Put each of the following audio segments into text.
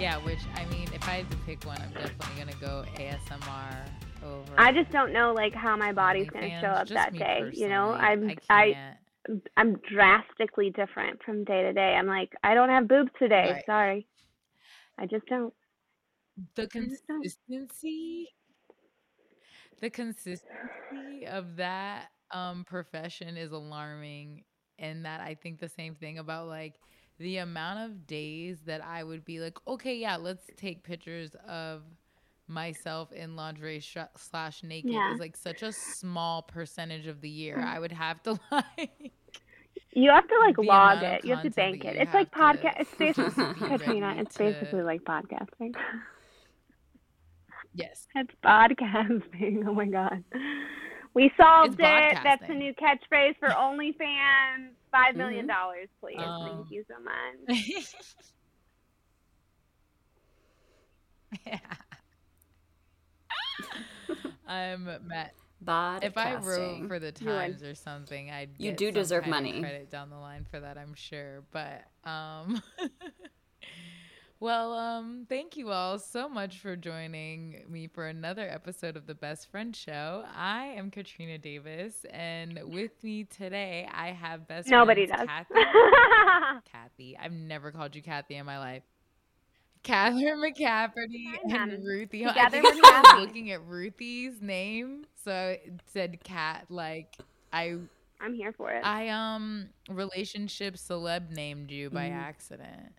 Yeah, which I mean, if I had to pick one, I'm definitely gonna go ASMR over. I just don't know like how my body's gonna OnlyFans, show up that day. You know, I'm I I. I'm drastically different from day to day. I'm like, I don't have boobs today. Right. Sorry. I just don't. the don't. consistency the consistency of that um profession is alarming and that i think the same thing about like the amount of days that i would be like okay yeah let's take pictures of myself in lingerie sh- slash naked Yeah. is like such a small percentage of the year mm-hmm. i would have to like You have to like log it. You have to bank it. It's like podcast. It's basically Katrina. It's to- basically like podcasting. yes It's podcasting. Oh my god. We solved It's it. That's a new catchphrase for OnlyFans. Five million Mhm. dollars, please. Um, Thank you so much. yeah. I'm Matt. Podcasting. If I wrote for the You would. Times or something, I'd You do some deserve kind money. credit down the line for that, I'm sure. But um, well, um, thank you all so much for joining me for another episode of the Best Friend Show. I am Katrina Davis, and with me today, I have best Nobody does. Kathy. Kathy, I've never called you Kathy in my life. Catherine McCafferty and. Ruthie. I think I was looking at Ruthie's name, so it said Cat. Like I, I'm here for it. I um relationship celeb named you by Mhm. accident.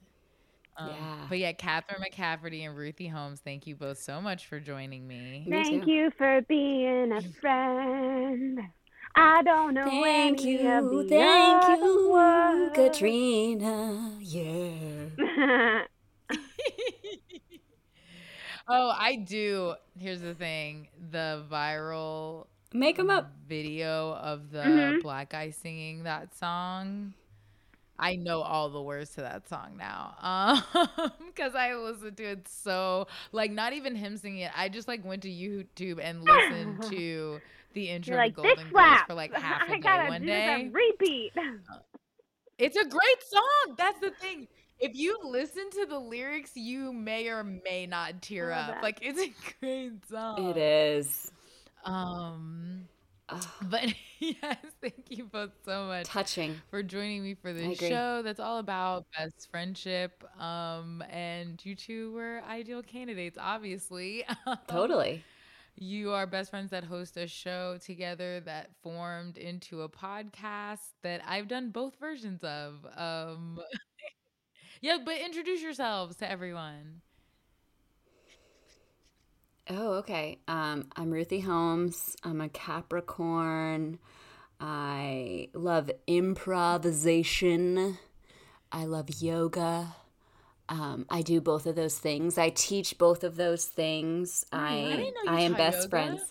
Um, Yeah. But yeah, Catherine McCafferty and Ruthie Holmes, thank you both so much for joining me. Me Thank too. you for being a friend. I don't know Thank any you, thank other you, words. Katrina. Yeah. oh, I do. Here's the thing: the viral Make them up. video of the Mhm. black guy singing that song. I know all the words to that song now. Um because I listened to it so like not even him singing it. I just like went to YouTube and listened to the intro You're like, to Golden Girls for like half a I day gotta one day. this repeat. It's a great song. That's the thing. If you listen to the lyrics, you may or may not tear up. that. Like it's a great song. It is. Um But yes, thank you both so much touching. for joining me for this show that's all about best friendship. Um, and you two were ideal candidates, obviously. Totally. You are best friends that host a show together that formed into a podcast that I've done both versions of. Um, yeah, but introduce yourselves to everyone. Oh, okay. Um, I'm Ruthie Holmes. I'm a Capricorn. I love improvisation. I love yoga. Um, I do both of those things. I teach both of those things. I I didn't know you I am best yoga. friends.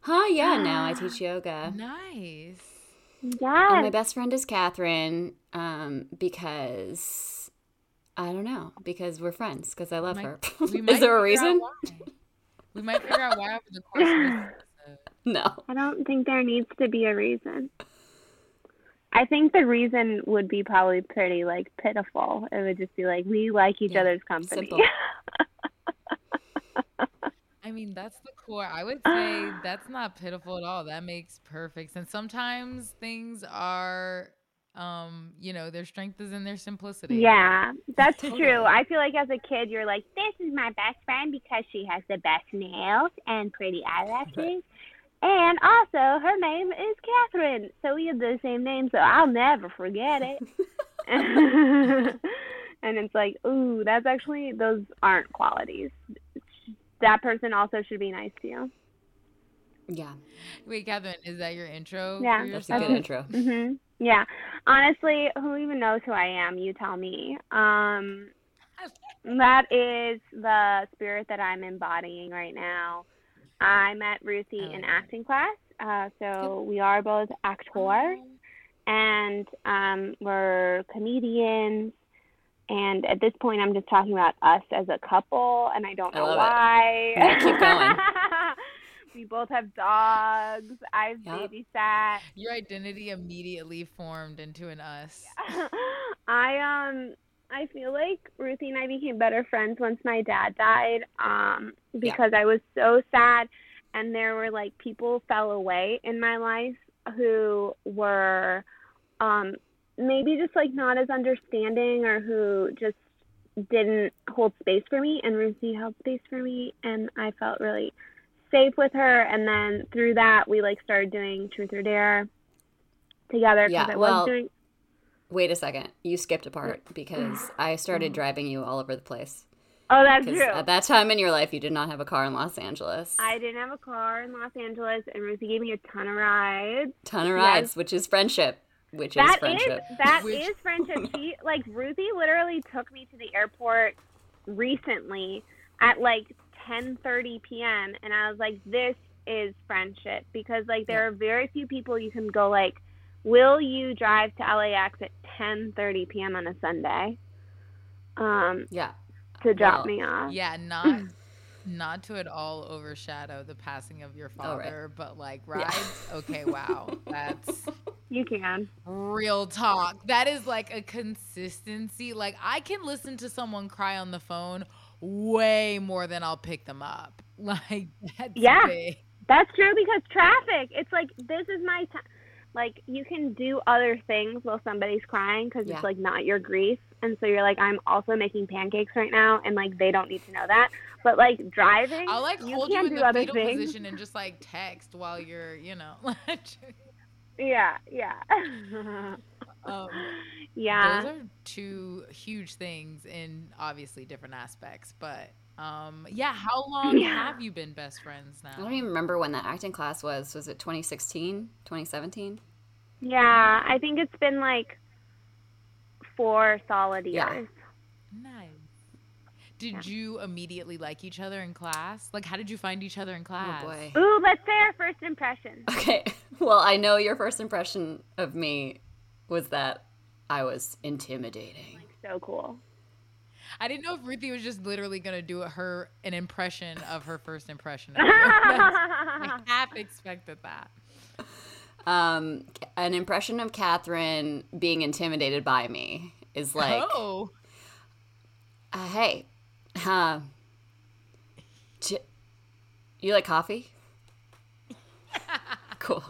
Huh? Yeah. Now I teach yoga. Nice. And my best friend is Catherine um, because I don't know because we're friends because I love Might- her. Is there a figure out reason? Why. We might figure out why over the course of this episode. No. I don't think there needs to be a reason. I think the reason would be probably pretty like pitiful. It would just be like we like each Yeah, other's company. I mean, that's the core. I would say that's not pitiful at all. That makes perfect sense. Sometimes things are, um, you know, their strength is in their simplicity. yeah, that's Totally. true. I feel like as a kid, you're like, this is my best friend because she has the best nails and pretty eyelashes. And also, her name is Catherine. So we have the same name, so I'll never forget it. and it's like, ooh, that's actually, those aren't qualities. That person also should be nice to you. Yeah, Wait, Catherine, is that your intro? Yeah. for that's a good intro. hmm Yeah. Honestly, who even knows who I am? You tell me. Um, that is the spirit that I'm embodying right now. I met Ruthie I in acting class. Uh, so we are both actors and um, we're comedians. And at this point, I'm just talking about us as a couple, and I don't I know it. why. Yeah, keep going. we both have dogs. I've Yep. Your identity immediately formed into an us. I um I feel like Ruthie and I became better friends once my dad died. Um, because I was so sad, and there were like people fell away in my life who were, um, maybe just like not as understanding or who just didn't hold space for me. And Ruthie held space for me, and I felt really safe with her. And then through that, we like started doing Truth or Dare together because Yeah, I well, was doing. Wait a second. You skipped a part because I started driving you all over the place. Oh, that's true. at that time in your life, you did not have a car in Los Angeles. I didn't have a car in Los Angeles, and Ruthie gave me a ton of rides. Ton of Yes. rides, which is friendship. Which is That is friendship. that Which- is friendship. She like Ruthie literally took me to the airport recently at like 10:30 p.m. and I was like, "This is friendship," because like there are very few people you can go like, "Will you drive to LAX at 10:30 p.m. on a Sunday?" Um, yeah. to drop Well, me off. Yeah, not not to at all overshadow the passing of your Oh, right. father, but like rides. Okay, wow, that's You can. real talk. That is like a consistency. Like I can listen to someone cry on the phone way more than I'll pick them up. Like that's Yeah. big. That's true because traffic. It's like this is my time. Like you can do other things while somebody's crying because Yeah. it's like not your grief, and so you're like, I'm also making pancakes right now, and like they don't need to know that. But like driving, I'll like you hold you in do the fetal things. position and just like text while you're, you know. Yeah, yeah, um, yeah. those are two huge things in obviously different aspects but um yeah how long Yeah. have you been best friends now? I don't even remember when that acting class was. Was it 2016? 2017? yeah, I think it's been like four solid Yeah. years. nice did you immediately like each other in class like how did you find each other in class Oh boy. Ooh, let's say our first impression. Okay. Well, I know your first impression of me was that I was intimidating. So cool. i didn't know if ruthie was just literally gonna do her an impression of her first impression of you. i half expected that Um, an impression of Catherine being intimidated by me is like, oh uh, hey, uh, j- you like coffee? cool.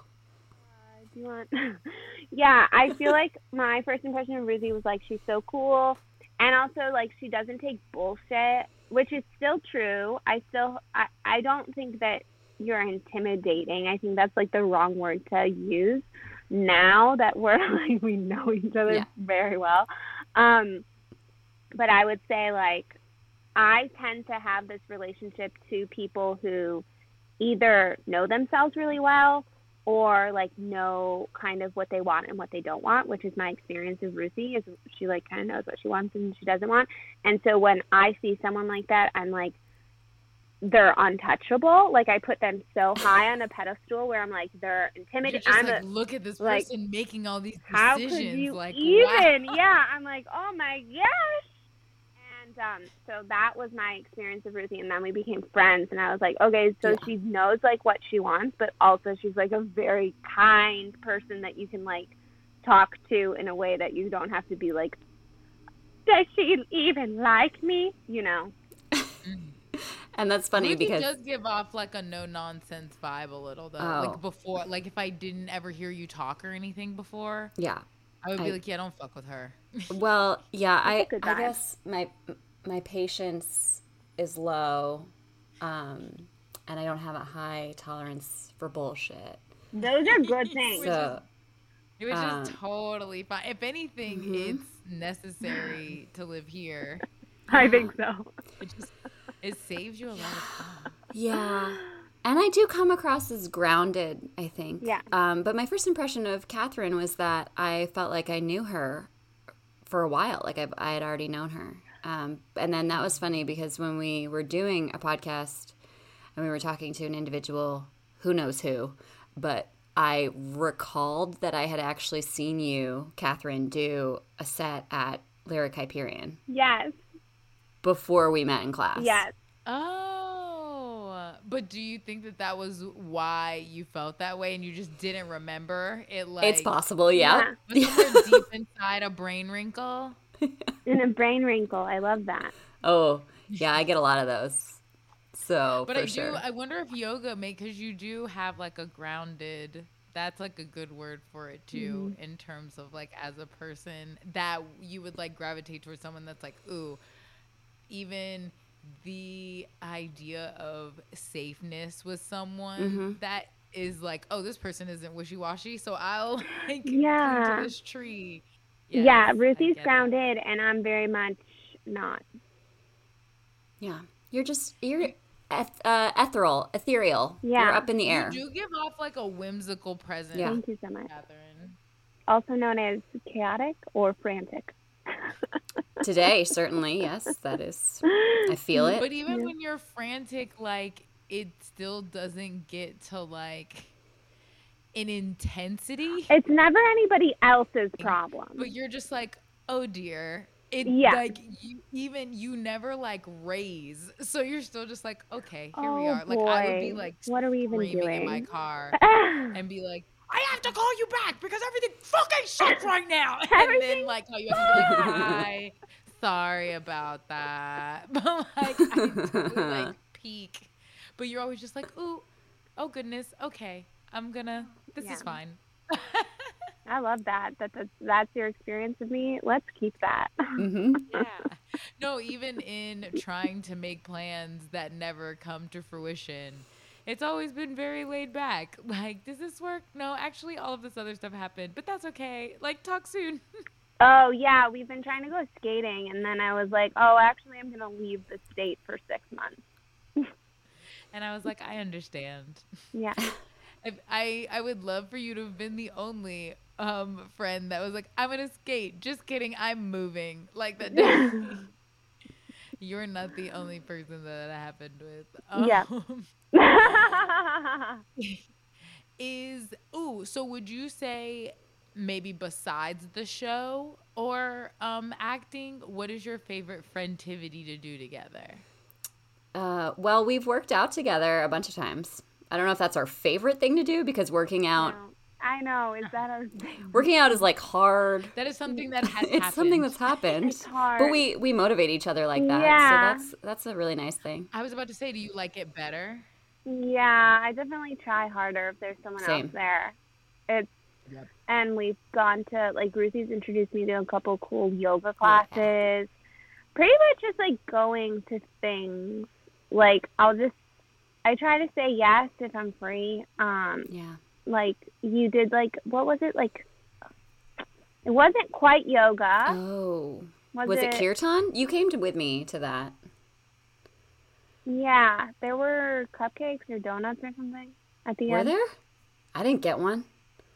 Want? yeah, I feel like my first impression of Ruthie was like she's so cool, and also like she doesn't take bullshit, which is still true. I still, I, I don't think that you're intimidating. I think that's like the wrong word to use now that we're like we know each other Yeah. very well. Um, but I would say like I tend to have this relationship to people who either know themselves really well or like know kind of what they want and what they don't want, which is my experience of Ruthie is she like kind of knows what she wants and she doesn't want. And so when I see someone like that, I'm like they're untouchable. Like I put them so high on a pedestal where I'm like they're just I'm like, a look at this like, person making all these decisions. how could you like, even? wow. Yeah, I'm like, oh my gosh. And um, so that was my experience of Ruthie, and then we became friends. And I was like, okay, so Yeah. she knows like what she wants, but also she's like a very kind person that you can like talk to in a way that you don't have to be like, does she even like me? You know? And that's funny Ruthie because does give off like a no nonsense vibe a little though. Oh. Like before, like if I didn't ever hear you talk or anything before, yeah. I would be I- like, yeah, don't fuck with her. Well, yeah, I I guess my my patience is low, um, and I don't have a high tolerance for bullshit. Those are good things. So It was Um, just totally fine. If anything, Mhm. it's necessary to live here. I think so. It just it saves you a lot of time. yeah, and I do come across as grounded. I think. Yeah. Um, but my first impression of Catherine was that I felt like I knew her for a while. Like I, I had already known her. Um, and then that was funny because when we were doing a podcast and we were talking to an individual, who knows who, but I recalled that I had actually seen you, Catherine, do a set at Lyric Hyperion Yes. before we met in class. Yes. Oh, but do you think that that was why you felt that way and you just didn't remember it? Like It's possible, yeah. was somewhere deep inside a brain wrinkle. In a brain wrinkle. I love that. Oh, yeah, I get a lot of those. So, But for I sure. do. I wonder if yoga make because you do have like a grounded. That's like a good word for it too, Mm-hmm. in terms of like as a person that you would like gravitate towards someone that's like, ooh, even the idea of safeness with someone Mm-hmm. that is like, oh, this person isn't wishy washy, so I'll like Yeah. to this tree. yeah, Yes, I Ruthie's get that. grounded, and I'm very much not. yeah. You're just, you're eth- uh, ethereal, ethereal. You're Yeah. up in the air. You do give off like a whimsical presence, Yeah. Thank you so much. Catherine. Also known as chaotic or frantic. Today, certainly. Yes, that is. I feel it. But even when you're frantic, like it still doesn't get to like an intensity. It's never anybody else's problem. But you're just like, oh dear. It Yeah. like you, even you never like raise, so you're still just like, okay, here we Oh, are. Like I would be like What are we even screaming in my car and be like, I have to call you back because everything fucking sucks right now. And then like how you have to be like, hi, sorry about that. But like I totally like peak. But you're always just like, ooh, oh goodness, okay. I'm gonna this Yeah. is fine. I love that. That that's, that's your experience of me. Let's keep that. hmm yeah. No, even in trying to make plans that never come to fruition, it's always been very laid back. Like, does this work? No, actually, all of this other stuff happened, but that's okay. Like, talk soon. Oh yeah, we've been trying to go skating, and then I was like, oh, actually, I'm gonna leave the state for six months. And I was like, I understand. Yeah. If I I would love for you to have been the only um friend that was like, I'm gonna skate. Just kidding, I'm moving. Like that. Day. You're not the only person that that happened with. Yeah. Um, is ooh so would you say maybe besides the show or um acting what is your favorite friendtivity to do together Uh, well, we've worked out together a bunch of times. I don't know if that's our favorite thing to do because working out, No, I know. Is that our thing? working out is like hard. that is something that has it's happened something that's happened. It's hard. But we we motivate each other like that. Yeah. So that's that's a really nice thing. i was about to say do you like it better Yeah, I definitely try harder if there's someone Same. else there. It's Yep. and we've gone to like Ruthie's introduced me to a couple cool yoga classes. Pretty much just like going to things. Like I'll just I try to say yes if I'm free. Um Yeah. Like you did like what was it like it wasn't quite yoga. Oh. was, Was it kirtan? You came to, with me to that. Yeah, there were cupcakes or donuts or something at the Were end. Were there? I didn't get one.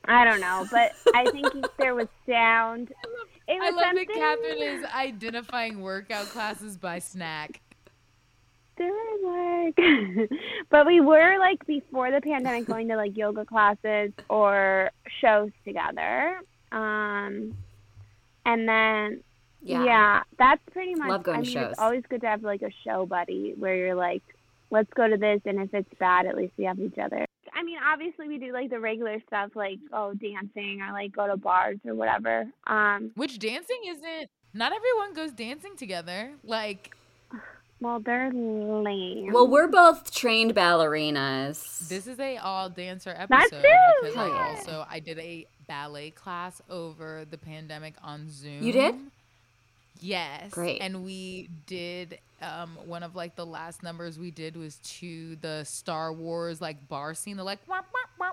I don't know, but I think there was sound. It i was love something. that catherine is identifying workout classes by snack There was like, but we were like before the pandemic going to like yoga classes or shows together. Um, and then Yeah. yeah, that's pretty much. Love going I to mean, shows. It's always good to have like a show buddy where you're like, let's go to this, and if it's bad, at least we have each other. I mean, obviously we do like the regular stuff, like oh dancing or like go to bars or whatever. Um, which dancing isn't not everyone goes dancing together like well, they're lame. Well, we're both trained ballerinas. This is a all dancer episode That's true, because I yeah. also I did a ballet class over the pandemic on Zoom. You did? Yes. Great. And we did um one of like the last numbers we did was to the Star Wars like bar scene. The like wah, wah, wah,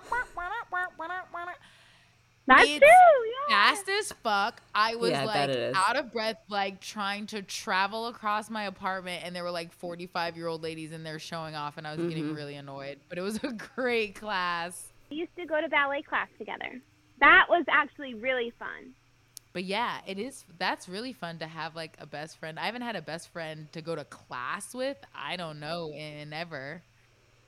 That's it's true. Yeah. fast as fuck. I was Yeah, like out of breath, like trying to travel across my apartment, and there were like 45 year old ladies in there showing off, and I was Mm-hmm. getting really annoyed. But it was a great class. We used to go to ballet class together. That was actually really fun. But yeah, it is. That's really fun to have like a best friend. I haven't had a best friend to go to class with. I don't know in ever.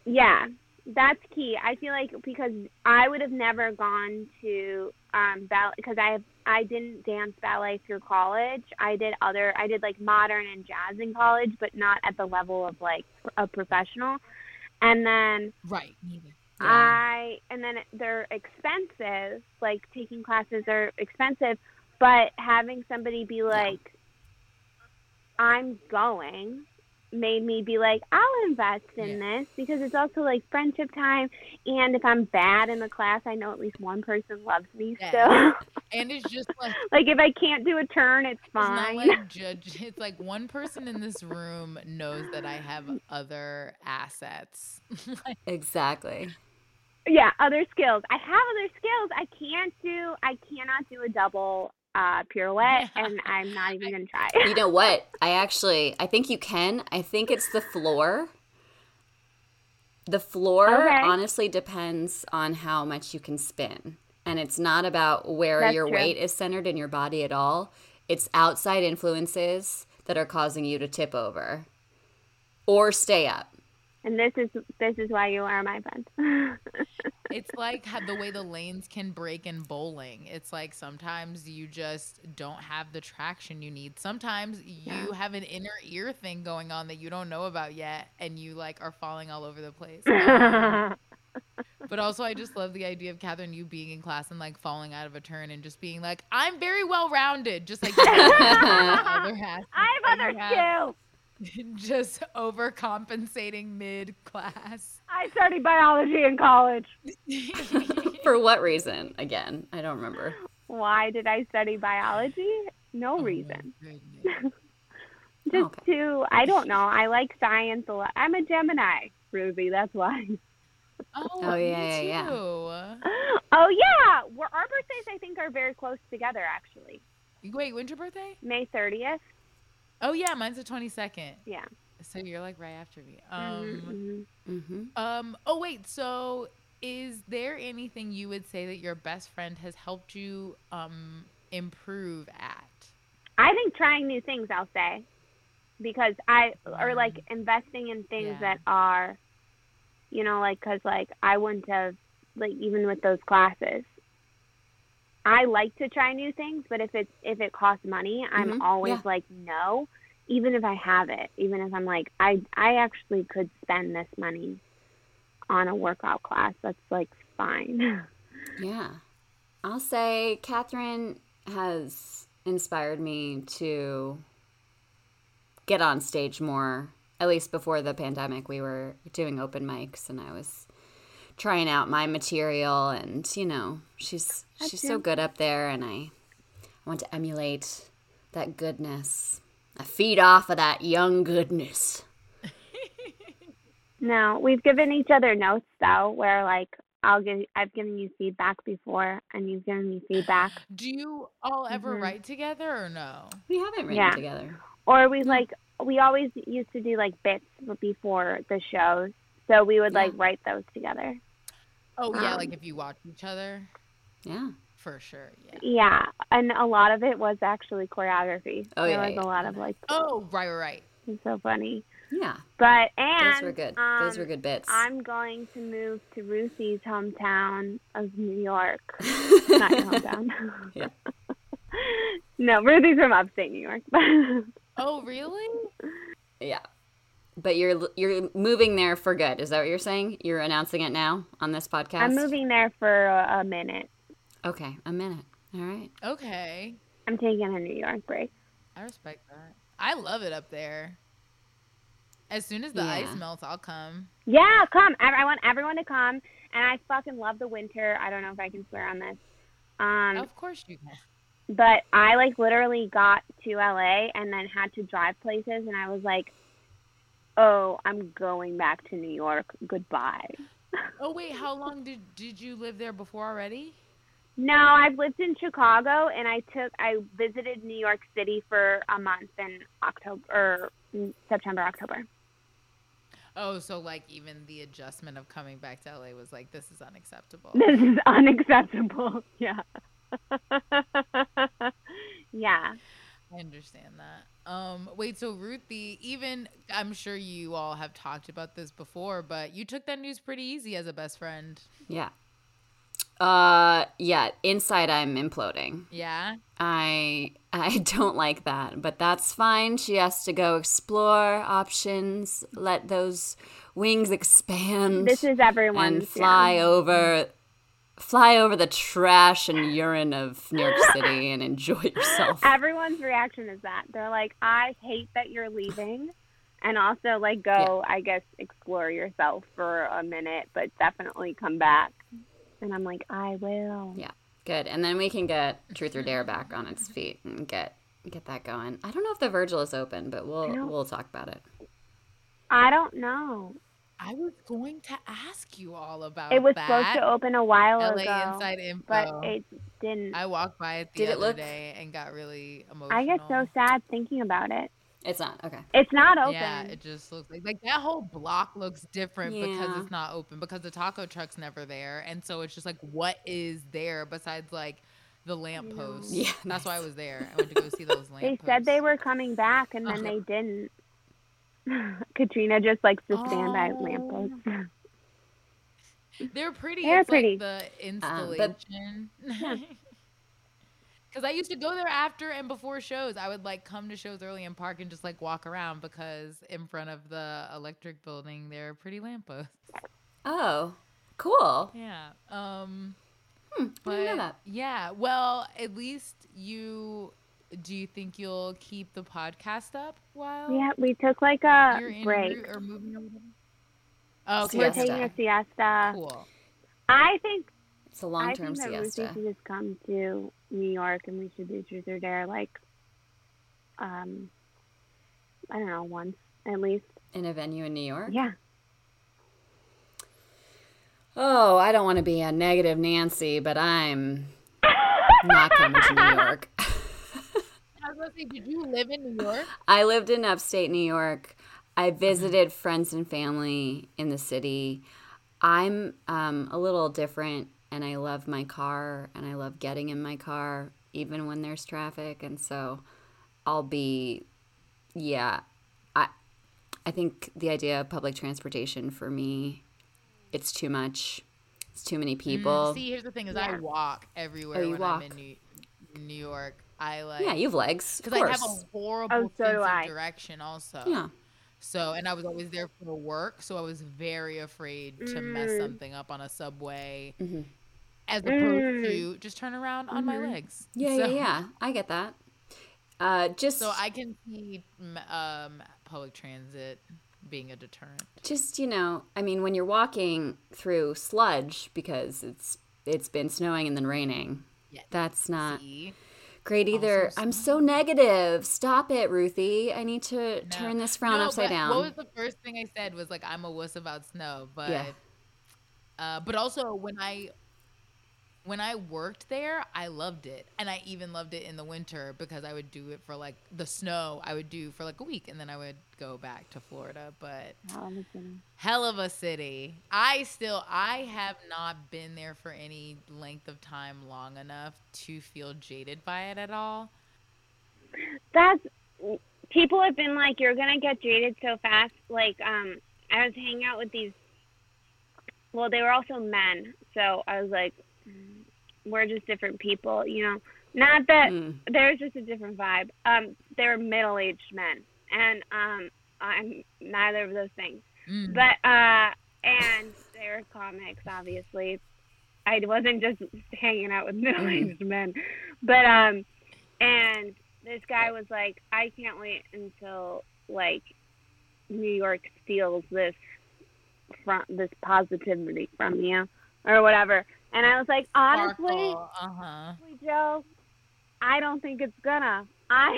Yeah, that's key. I feel like because I would have never gone to um ballet because I have I didn't dance ballet through college. I did other I did like modern and jazz in college, but not at the level of like a professional. And then Right. Neither. I and then they're expensive. Like taking classes are expensive, but having somebody be like, I'm going made me be like, I'll invest in this because it's also like friendship time. And if I'm bad in the class, I know at least one person loves me Yeah. still. And it's just like like if I can't do a turn, it's It's not fine. like judge. It's like one person in this room knows that I have mm. other assets. Exactly. yeah, other skills. I have other skills. I can't do. I cannot do a double uh, pirouette, Yeah. and I'm not even gonna try. You know what? I actually I think you can. I think it's the floor. The floor Okay. honestly depends on how much you can spin. And it's not about where That's your true. weight is centered in your body at all. It's outside influences that are causing you to tip over or stay up. And this is this is why you are my friend. it's like the way the lanes can break in bowling. It's like sometimes you just don't have the traction you need. Sometimes you have an inner ear thing going on that you don't know about yet, and you like are falling all over the place. But also, I just love the idea of Catherine, you being in class and like falling out of a turn and just being like, I'm very well rounded. Just like, I have other skills. just overcompensating mid class. I studied biology in college. For what reason? Again, I don't remember. Why did I study biology? No Oh reason. Just Okay. to, I don't know. I like science a lot. I'm a Gemini, Ruby. That's why. Oh, Oh, me yeah, yeah, yeah. Oh yeah, We're, our birthdays I think are very close together. Actually, Wait, when's your birthday? May thirtieth. Oh yeah, mine's the twenty second. Yeah. So you're like right after me. Mhm, Um, mhm. hmm um. Oh wait. So is there anything you would say that your best friend has helped you um improve at? I think trying new things. I'll say, because I or like investing in things Yeah. that are, you know, like because like I wouldn't have like even with those classes. I like to try new things, but if it's if it costs money, I'm Mhm, always yeah. like no. Even if I have it, even if I'm like I I actually could spend this money on a workout class. That's like fine. Yeah. I'll say Catherine has inspired me to get on stage more. At least before the pandemic, we were doing open mics and I was trying out my material and you know, she's she's so good up there and I I want to emulate that goodness. I feed off of that young goodness. No, we've given each other notes though, where like I'll give I've given you feedback before, and you've given me feedback, Do you all ever Mhm. write together or no? We haven't written Yeah. together. or we like we always used to do like bits before the shows, so we would like write those together. Oh yeah, Um, like if you watch each other, Yeah. for sure. Yeah. Yeah, and a lot of it was actually choreography. Oh, there yeah, was yeah. a lot of like Oh right, right, right. it's so funny. Yeah. But and Those were good. Those were um, good bits. I'm going to move to Ruthie's hometown of New York. Not your hometown. Yeah. no, Ruthie's from upstate New York. Oh really? Yeah. But you're you're moving there for good. Is that what you're saying? You're announcing it now on this podcast? I'm moving there for a, a minute. Okay, a minute. All right. Okay. I'm taking a New York break. I respect that. I love it up there. As soon as the Yeah. ice melts, I'll come. Yeah, come. I, I want everyone to come. And I fucking love the winter. I don't know if I can swear on this. Um, of course you can. but I like literally got to LA and then had to drive places, and I was like, "Oh, I'm going back to New York. Goodbye." Oh wait, how long did did you live there before already? No, I've lived in Chicago, and I took I visited New York City for a month in October or September, October. Oh, so like even the adjustment of coming back to LA was like this is unacceptable. This is unacceptable. Yeah. yeah. I understand that. Um, wait, so Ruthie, even I'm sure you all have talked about this before, but you took that news pretty easy as a best friend. Yeah. Uh yeah, inside I'm imploding. Yeah. I I don't like that, but that's fine. She has to go explore options, let those wings expand This is everyone's and fly yeah. over fly over the trash and urine of New York City and enjoy yourself. Everyone's reaction is that they're like, "I hate that you're leaving," and also like go, I guess, explore yourself for a minute, but definitely come back. And I'm like, I will. Yeah, good. And then we can get Truth or Dare back on its feet and get get that going. I don't know if the Virgil is open, but we'll we'll talk about it. I don't know. I was going to ask you all about It was that. supposed to open a while LA ago, Inside Info. but it didn't. I walked by it the Did it other look- day and got really emotional. I get so sad thinking about it. It's not okay. It's not open. Yeah, it just looks like like that whole block looks different because it's not open because the taco truck's never there, and so it's just like what is there besides like the lamppost? Yeah, that's why I was there. I went to go see those they lampposts. said they were coming back, and then Uh-huh. they didn't. Katrina just likes to stand by Oh. lampposts. They're pretty. They're it's pretty. like the Um, but- installation. Because I used to go there after and before shows. I would like come to shows early and park and just like walk around because in front of the electric building there are pretty lampposts. Oh, cool. Yeah. Um. Hmm, I didn't know But that. yeah, well, at least you. Do you think you'll keep the podcast up while Yeah, we took like a break. or moving or whatever? Oh, okay, We're taking a siesta. cool. I think It's a long term siesta. I think that Ruthie siesta. should just come to New York and we should do Truth or Dare like, um, I don't know, once at least. In a venue in New York? Yeah. Oh, I don't want to be a negative Nancy, but I'm not coming to New York. I was gonna say, did you live in New York? I lived in upstate New York. I visited friends and family in the city. I'm um, a little different, and I love my car, and I love getting in my car, even when there's traffic. And so, I'll be, yeah. I, I think the idea of public transportation for me, it's too much. It's too many people. Mm, see, here's the thing: is I walk everywhere Oh, when walk. I'm in New, New York. I like yeah, you have legs. Because I have a horrible Oh, so sense of direction, also. yeah. So, and I was always there for work, so I was very afraid to mess Mm. something up on a subway, Mhm. as opposed Mm. to just turn around on my Mhm. legs. Yeah, so, yeah, yeah. I get that. Uh, just So I can see um, public transit being a deterrent. just you know i mean when you're walking through sludge because it's it's been snowing and then raining Yeah. that's not See? Great either. Also i'm so negative. Stop it ruthie. I need to No. turn this frown No, upside but down. What was the first thing I said was like I'm a wuss about snow, but Yeah. uh, but also when I when I worked there, I loved it, and I even loved it in the winter because I would do it for like the snow. I would do for like a week, and then I would go back to Florida. But Oh, hell of a city. I still I have not been there for any length of time long enough to feel jaded by it at all. That's people have been like, you're gonna get jaded so fast. Like, um, I was hanging out with these. Well, they were also men, so I was like, we're just different people, you know. Not that Mm. there's just a different vibe. Um, they were middle-aged men, and um, I'm neither of those things. Mm. But uh, and they were comics, obviously. I wasn't just hanging out with middle-aged men, but um, and this guy was like, I can't wait until like New York steals this from this positivity from you or whatever. And I was like, honestly, uh huh. honestly, Joe, I don't think it's gonna. I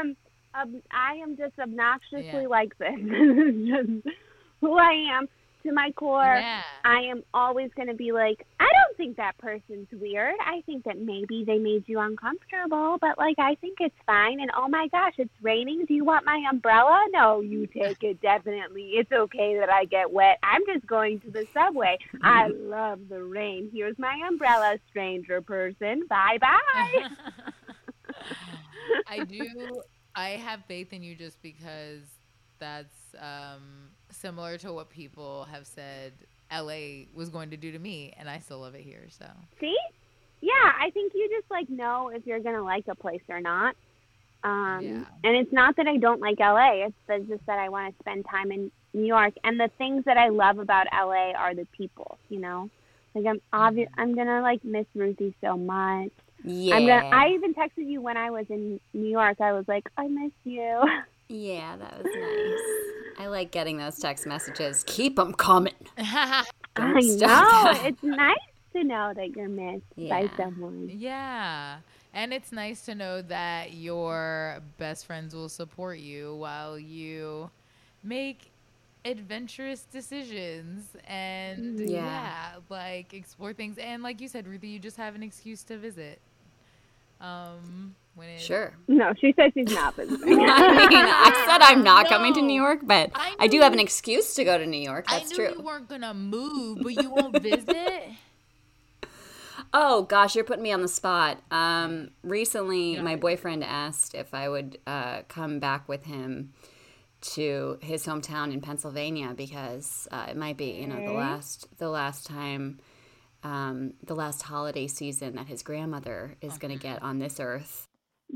am, ob- I am just obnoxiously Yeah. like this. This is just who I am to my core. Yeah. I am always to be like, I don't think that person's weird. I think that maybe they made you uncomfortable, but like, I think it's fine. And oh my gosh, it's raining. Do you want my umbrella? No, you take it. Definitely. It's okay that I get wet. I'm just going to the subway. I love the rain. Here's my umbrella, stranger person. Bye bye. I do. I have faith in you just because that's um, similar to what people have said LA was going to do to me, and I still love it here. So See? Yeah, I think you just like know if you're gonna like a place or not. Um, Yeah. And it's not that I don't like LA. It's just that I want to spend time in New York. And the things that I love about LA are the people. You know, Like I'm obvious. I'm gonna like miss Ruthie so much. Yeah. I'm gonna. I even texted you when I was in New York. I was like, I miss you. yeah, that was nice. I like getting those text messages. Keep them coming. I know. that. It's nice to know that you're missed by someone. Yeah. And it's nice to know that your best friends will support you while you make adventurous decisions and mm-hmm. Yeah. yeah. like explore things and like you said Ruthie you just have an excuse to visit um when it Sure. No, she said she's not visiting. I mean, I said I'm not coming to New York, but I I, do have an excuse to go to New York. I That's knew true. you weren't gonna move but you won't visit Oh gosh, you're putting me on the spot. Um, recently, my boyfriend asked if I would uh, come back with him to his hometown in Pennsylvania because uh, it might be, you know, the last the last time, um, the last holiday season that his grandmother is going to get on this earth.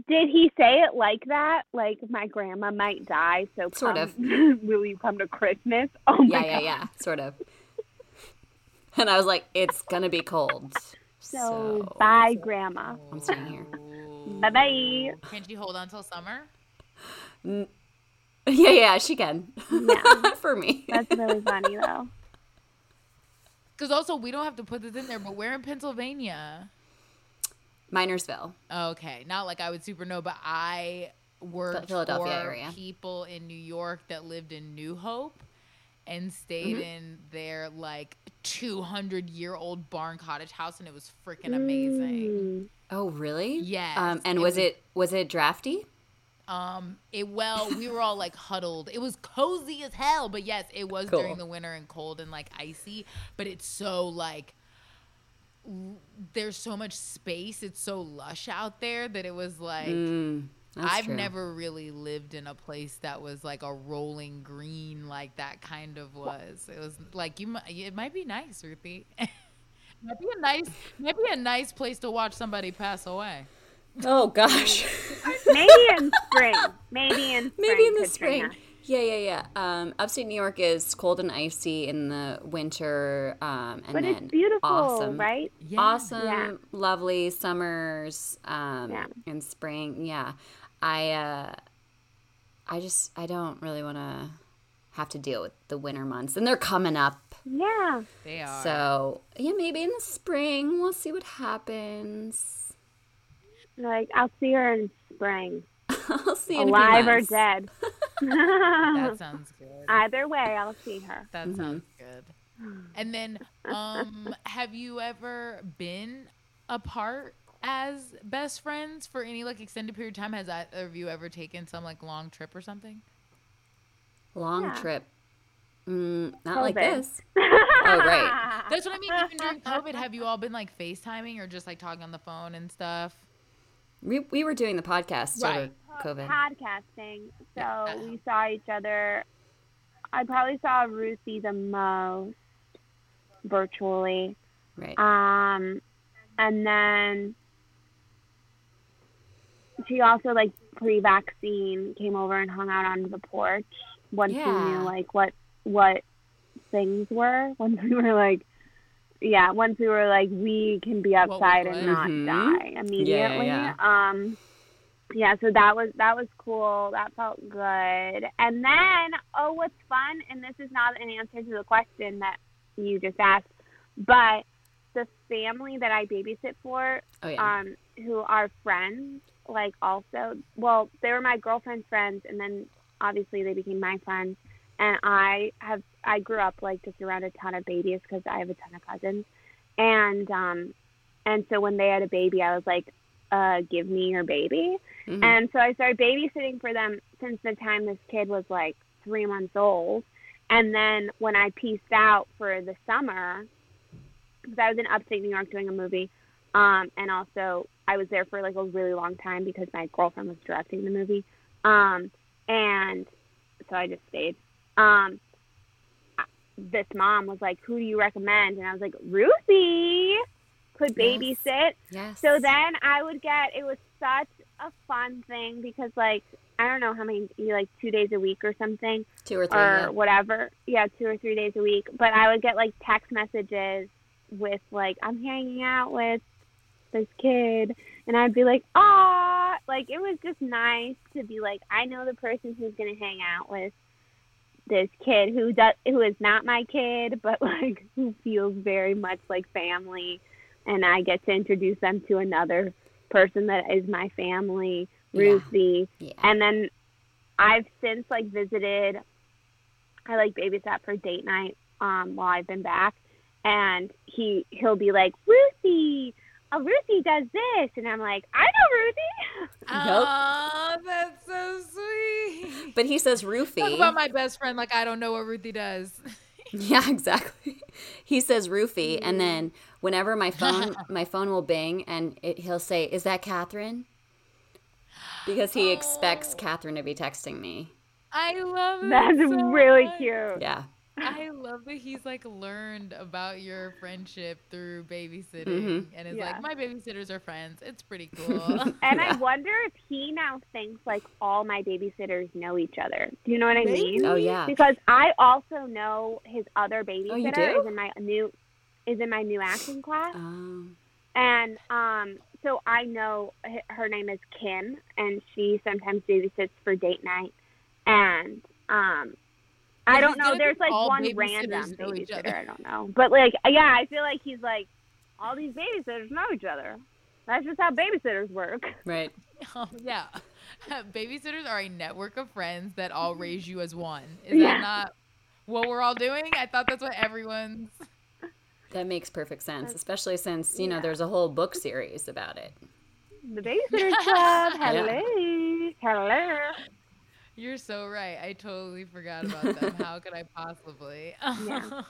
Did he say it like that? Like my grandma might die, so Sort come- of. will you come to Christmas? Oh my Yeah, yeah, god! yeah, sort of. And I was like, it's gonna be cold. So, So bye, grandma. I'm staying here. Bye bye. can't you hold on till summer Yeah, yeah, she can. Yeah. For me. That's really funny though. Because also we don't have to put this in there but we're in Pennsylvania Minersville. Okay, not like I would super know, but I worked Philadelphia for area. people in New York that lived in New Hope and stayed Mm-hmm. in their like 200 year old barn cottage house, and it was freaking amazing. Mm. Oh, really? Yes, Um, and it was was- it was it drafty? Um, it well, we were all like huddled. It was cozy as hell, but yes, it was Cool. during the winter and cold and like icy. But it's so like there's so much space. It's so lush out there that it was like. Mm, that's I've true. never really lived in a place that was like a rolling green like that kind of was. It was like you might it might be nice, Ruthie. might be a nice might be a nice place to watch somebody pass away. Oh gosh. Maybe in spring. Maybe in spring. Maybe in the Katrina. spring. Yeah, yeah, yeah. Um, upstate New York is cold and icy in the winter, um, and But then it's beautiful, awesome, right? Yeah. Awesome, Yeah. lovely summers, um, Yeah. and spring. Yeah, I, uh, I just, I don't really want to have to deal with the winter months, and they're coming up. Yeah. They are. So yeah, maybe in the spring we'll see what happens. Like I'll see her in spring, I'll see in a few alive or dead. that sounds good. Either way, I'll see her. That Mm-hmm. sounds good. And then um have you ever been apart as best friends for any like extended period of time? Has either of you ever taken some like long trip or something? Long Yeah. trip. Mm, not like this. Oh, right. That's what I mean. Even during COVID, have you all been like FaceTiming or just like talking on the phone and stuff? We, we were doing the podcast Right. over COVID. Podcasting. So Yeah. we saw each other. I probably saw Ruthie the most virtually. Right. Um, and then she also like pre-vaccine came over and hung out on the porch once we knew like what what things were. Once we were like, yeah, once we were like we can be outside and not Mhm. die immediately. yeah. Um, yeah, so that was that was cool. That felt good. And then, oh, what's fun? And this is not an answer to the question that you just asked, but the family that I babysit for, oh yeah. um, who are friends, like also, well, they were my girlfriend's friends, and then obviously they became my friends. And I have, I grew up like just around a ton of babies because I have a ton of cousins, and um, and so when they had a baby, I was like, uh, give me your baby. Mhm. And so I started babysitting for them since the time this kid was like three months old. And then when I pieced out for the summer, because I was in upstate New York doing a movie, um, and also I was there for like a really long time because my girlfriend was directing the movie, um, and so I just stayed. Um, this mom was like, "Who do you recommend?" And I was like, "Ruthie could Yes. babysit." yes. So then I would get it was such a fun thing because like I don't know how many like two days a week or something two or three. or yeah. whatever. Yeah, two or three days a week. But I would get like text messages with like I'm hanging out with this kid, and I'd be like, ah, like it was just nice to be like, I know the person who's gonna hang out with this kid who does who is not my kid, but like who feels very much like family, and I get to introduce them to another person that is my family, Ruthie, Yeah. and then I've since like visited. I like babysat for date night um, while I've been back, and he he'll be like Ruthie, oh Ruthie does this, and I'm like I know Ruthie. Oh, that's so sweet. But he says Talk roofie. about my best friend like I don't know what Ruthie does. Yeah, exactly. He says Ruthie. and then whenever my phone my phone will bing, and it, he'll say, "Is that Catherine?" Because he expects Oh. Catherine to be texting me. I love it. That's so really much. cute. Yeah, I love that he's like learned about your friendship through babysitting Mhm. and is Yeah. like, my babysitters are friends. It's pretty cool. And I wonder if he now thinks like all my babysitters know each other. Do you know what I mean? Oh yeah. Because I also know his other babysitter Oh, is in my new is in my new acting class. Um, And um, so I know h- her name is Kim, and she sometimes babysits for date night. And um, I don't know. There's like one random know each other. babysitter. I don't know, but like, yeah, I feel like he's like all these babysitters know each other. That's just how babysitters work. right. Oh, yeah. Babysitters are a network of friends that all mm-hmm. raise you as one. Is Yeah. that not what we're all doing? I thought that's what everyone's. That makes perfect sense, especially since you know there's a whole book series about it. The Babysitter Club. Hello, hello. You're so right. I totally forgot about them. How could I possibly? Yeah.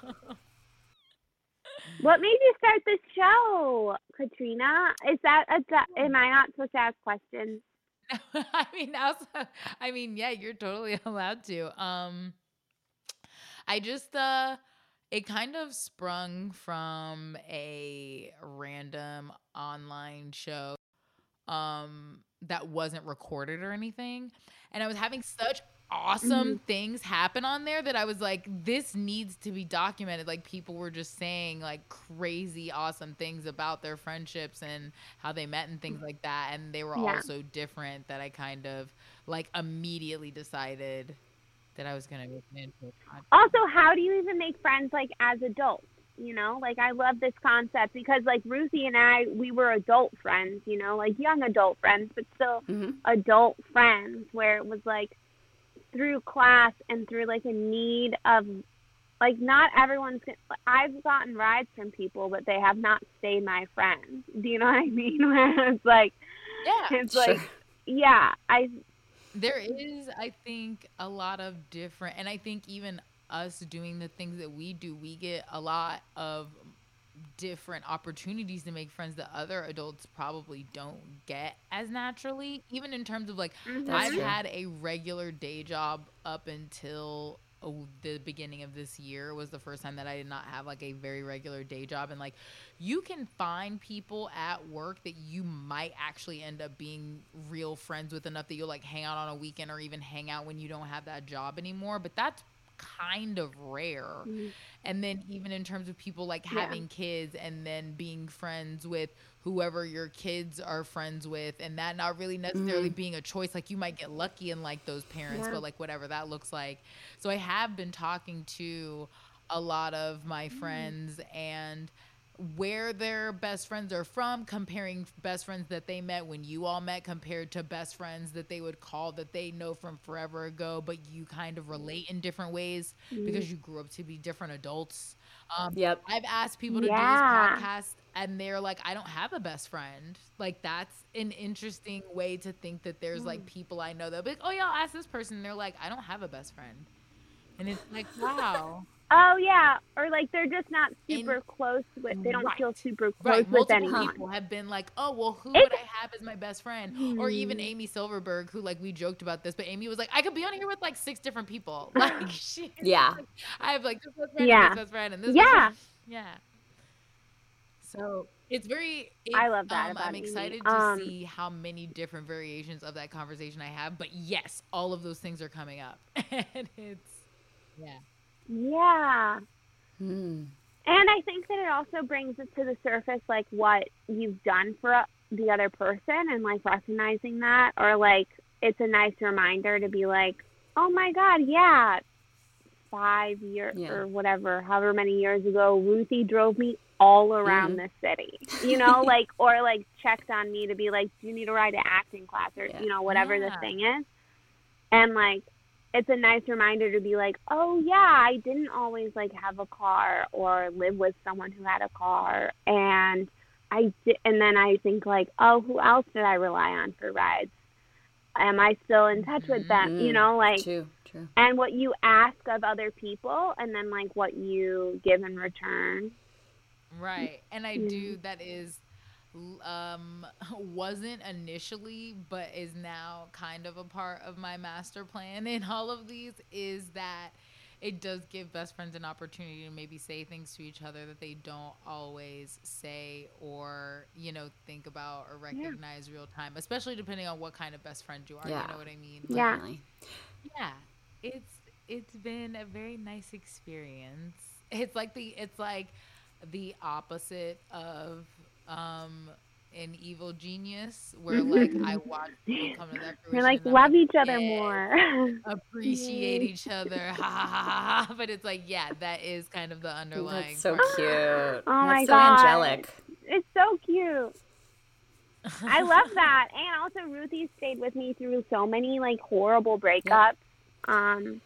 What made you start this show, Katrina? Is that a? Am I not supposed to ask questions? I mean, also, I mean, yeah, you're totally allowed to. Um, I just, uh, it kind of sprung from a random online show, um, that wasn't recorded or anything, and I was having such awesome mm-hmm. things happen on there that I was like, this needs to be documented. Like people were just saying like crazy awesome things about their friendships and how they met and things like that. And they were all so different that I kind of like immediately decided that I was gonna make it into a. Also, how do you even make friends like as adults? You know, like I love this concept because like Ruthie and I, we were adult friends. You know, like young adult friends, but still hmm adult friends. Where it was like through class and through like a need of like not everyone's I've gotten rides from people but they have not stayed my friends. Do you know what I mean? Where it's like Yeah. it's Sure. like yeah, I There is, I think, a lot of different, and I think even us doing the things that we do, we get a lot of different opportunities to make friends that other adults probably don't get as naturally. Even in terms of like, Mhm. That's I've true. had a regular day job up until oh, the beginning of this year was the first time that I did not have like a very regular day job. And like, you can find people at work that you might actually end up being real friends with enough that you'll like hang out on a weekend or even hang out when you don't have that job anymore. But that's kind of rare. Mm-hmm. And then even in terms of people like Yeah. having kids and then being friends with whoever your kids are friends with and that not really necessarily mm-hmm. being a choice like you might get lucky and like those parents Yeah. but like whatever that looks like. So I have been talking to a lot of my mm-hmm. friends and where their best friends are from, comparing best friends that they met when you all met compared to best friends that they would call that they know from forever ago, but you kind of relate in different ways because you grew up to be different adults. Um, Yep. I've asked people to Yeah. do this podcast and they're like, I don't have a best friend. Like, that's an interesting way to think that there's like people I know that be like, oh, yeah, I'll ask this person. And they're like, I don't have a best friend. And it's like, wow. Oh yeah, or like they're just not In- super close with. They don't feel super close Right. with Multiple anyone. people have been like, oh, well, who It's- would I have as my best friend? Or even Amy Silverberg, who, like, we joked about this, but Amy was like, I could be on here with like six different people. Like, she, Yeah. I have like this best friend Yeah. and this best friend and this Yeah. best friend. Yeah. So it's very. It's, I love that Um, about I'm Amy. excited to Um, see how many different variations of that conversation I have. But yes, all of those things are coming up, and it's yeah. Yeah. Hmm. And I think that it also brings it to the surface, like what you've done for the other person, and like recognizing that, or like it's a nice reminder to be like, oh my God, yeah, five years Yeah. or whatever, however many years ago, Ruthie drove me all around Mhm. the city, you know, like, or like checked on me to be like, do you need a ride to acting class or, Yeah. you know, whatever the thing is. And like, it's a nice reminder to be like, oh yeah, I didn't always like have a car or live with someone who had a car, and I did, and then I think like, oh, who else did I rely on for rides? Am I still in touch with them? You Mhm. know, like, True, true. and what you ask of other people, and then like what you give in return. Right. And I do that is l- um wasn't initially but is now kind of a part of my master plan in all of these is that it does give best friends an opportunity to maybe say things to each other that they don't always say or you know think about or recognize real time especially depending on what kind of best friend you are Yeah. you know what i mean Yeah. Yeah it's it's been a very nice experience it's like the it's like the opposite of um an evil genius where like i watch people come to that You're like, and I'm love each other "Yeah, more. appreciate each other ha ha ha ha ha but it's like yeah that is kind of the underlying That's so part. cute. Oh That's my so God. angelic. it's so cute. I love that. And also Ruthie stayed with me through so many like horrible breakups. Um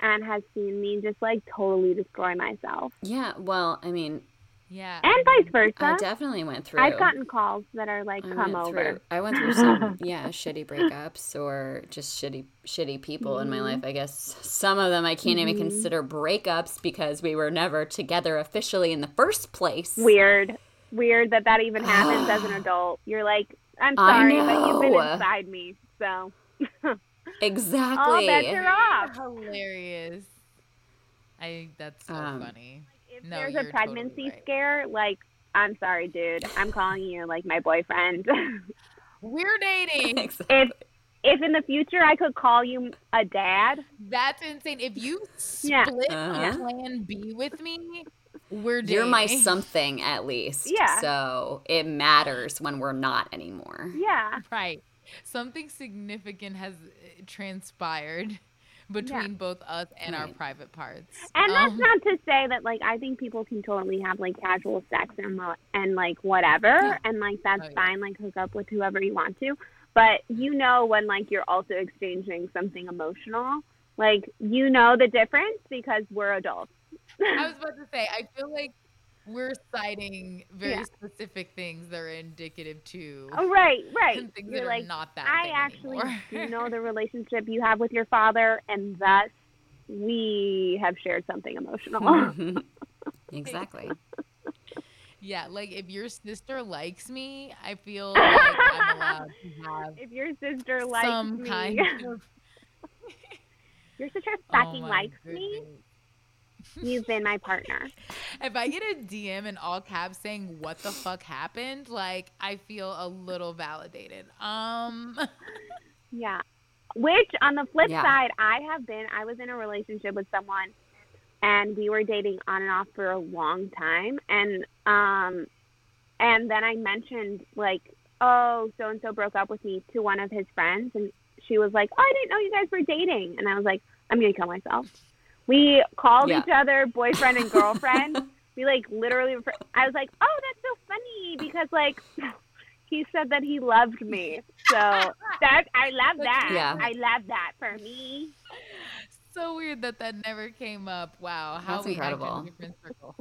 and has seen me just like totally destroy myself. Yeah, well, I mean, yeah And vice versa. I definitely went through. I've gotten calls that are like I come went over. through. I went through some, yeah, shitty breakups or just shitty, shitty people in my Mm-hmm. life. I guess some of them I can't even consider breakups because we were never together officially in the first place. Weird. Weird that that even happens as an adult. You're like, I'm sorry, but you've been inside me. So all Exactly. bets are off. hilarious i that's so Um, funny If No, there's you're a totally pregnancy right. scare, like I'm sorry, dude. I'm calling you like my boyfriend. we're dating exactly. if if in the future I could call you a dad, That's insane. If you Yeah. split Uh-huh. a plan B with me, we're dating. You're my something at least. Yeah. So it matters when we're not anymore. yeah, right. Something significant has uh, transpired between both us and our private parts. and that's Um, not to say that like I think people can totally have like casual sex and and like whatever, Yeah. and like that's Oh, yeah. fine. Like hook up with whoever you want to, but you know when like you're also exchanging something emotional, like you know the difference because we're adults. I was about to say, I feel like we're citing very Yeah. specific things that are indicative to Oh, right, right. and things You're that are like, not that I actually do know the relationship you have with your father, and thus we have shared something emotional. exactly. yeah, like if your sister likes me, I feel like I'm allowed to have if your sister likes some me, kind of your sister Oh fucking my likes me. Goodness. You've been my partner. If I get a DM in all caps saying what the fuck happened, like I feel a little validated. Um Yeah. Which, on the flip Yeah. side, I have been. I was in a relationship with someone, and we were dating on and off for a long time, and um, and then I mentioned like, oh, so and so broke up with me to one of his friends, and she was like, oh, I didn't know you guys were dating, and I was like, I'm gonna kill myself. We called Yeah. each other boyfriend and girlfriend. we like literally. refer- I was like, oh, that's so funny because like. He said that he loved me, so that I love that. Yeah. I love that for me. so weird that that never came up. Wow, how That's we incredible. in different circles.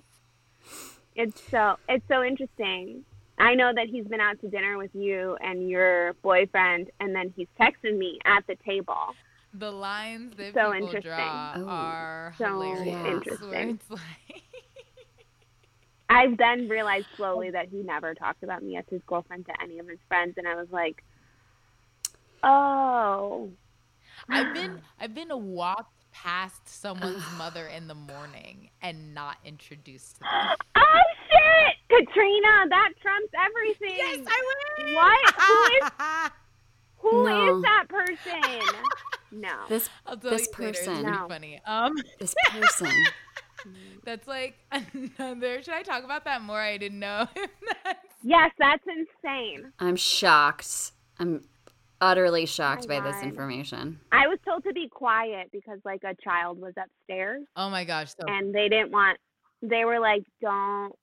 It's so it's so interesting. I know that he's been out to dinner with you and your boyfriend, and then he's texted me at the table. The lines that So people interesting. draw Oh. are So hilarious. Where interesting. it's like I've then realized slowly that he never talked about me as his girlfriend to any of his friends, and I was like, oh, I've been I've been walked past someone's mother in the morning and not introduced to them. oh shit, Katrina, that trumps everything. Yes, I went. What? Who is who is No. that person? No. This This you later. It's person. No. funny. Um, this person. That's like another. Should I talk about that more? I didn't know. Yes, that's insane. I'm shocked. I'm utterly shocked Oh by my this information. I was told to be quiet because like a child was upstairs oh my gosh! So and they didn't want they were like don't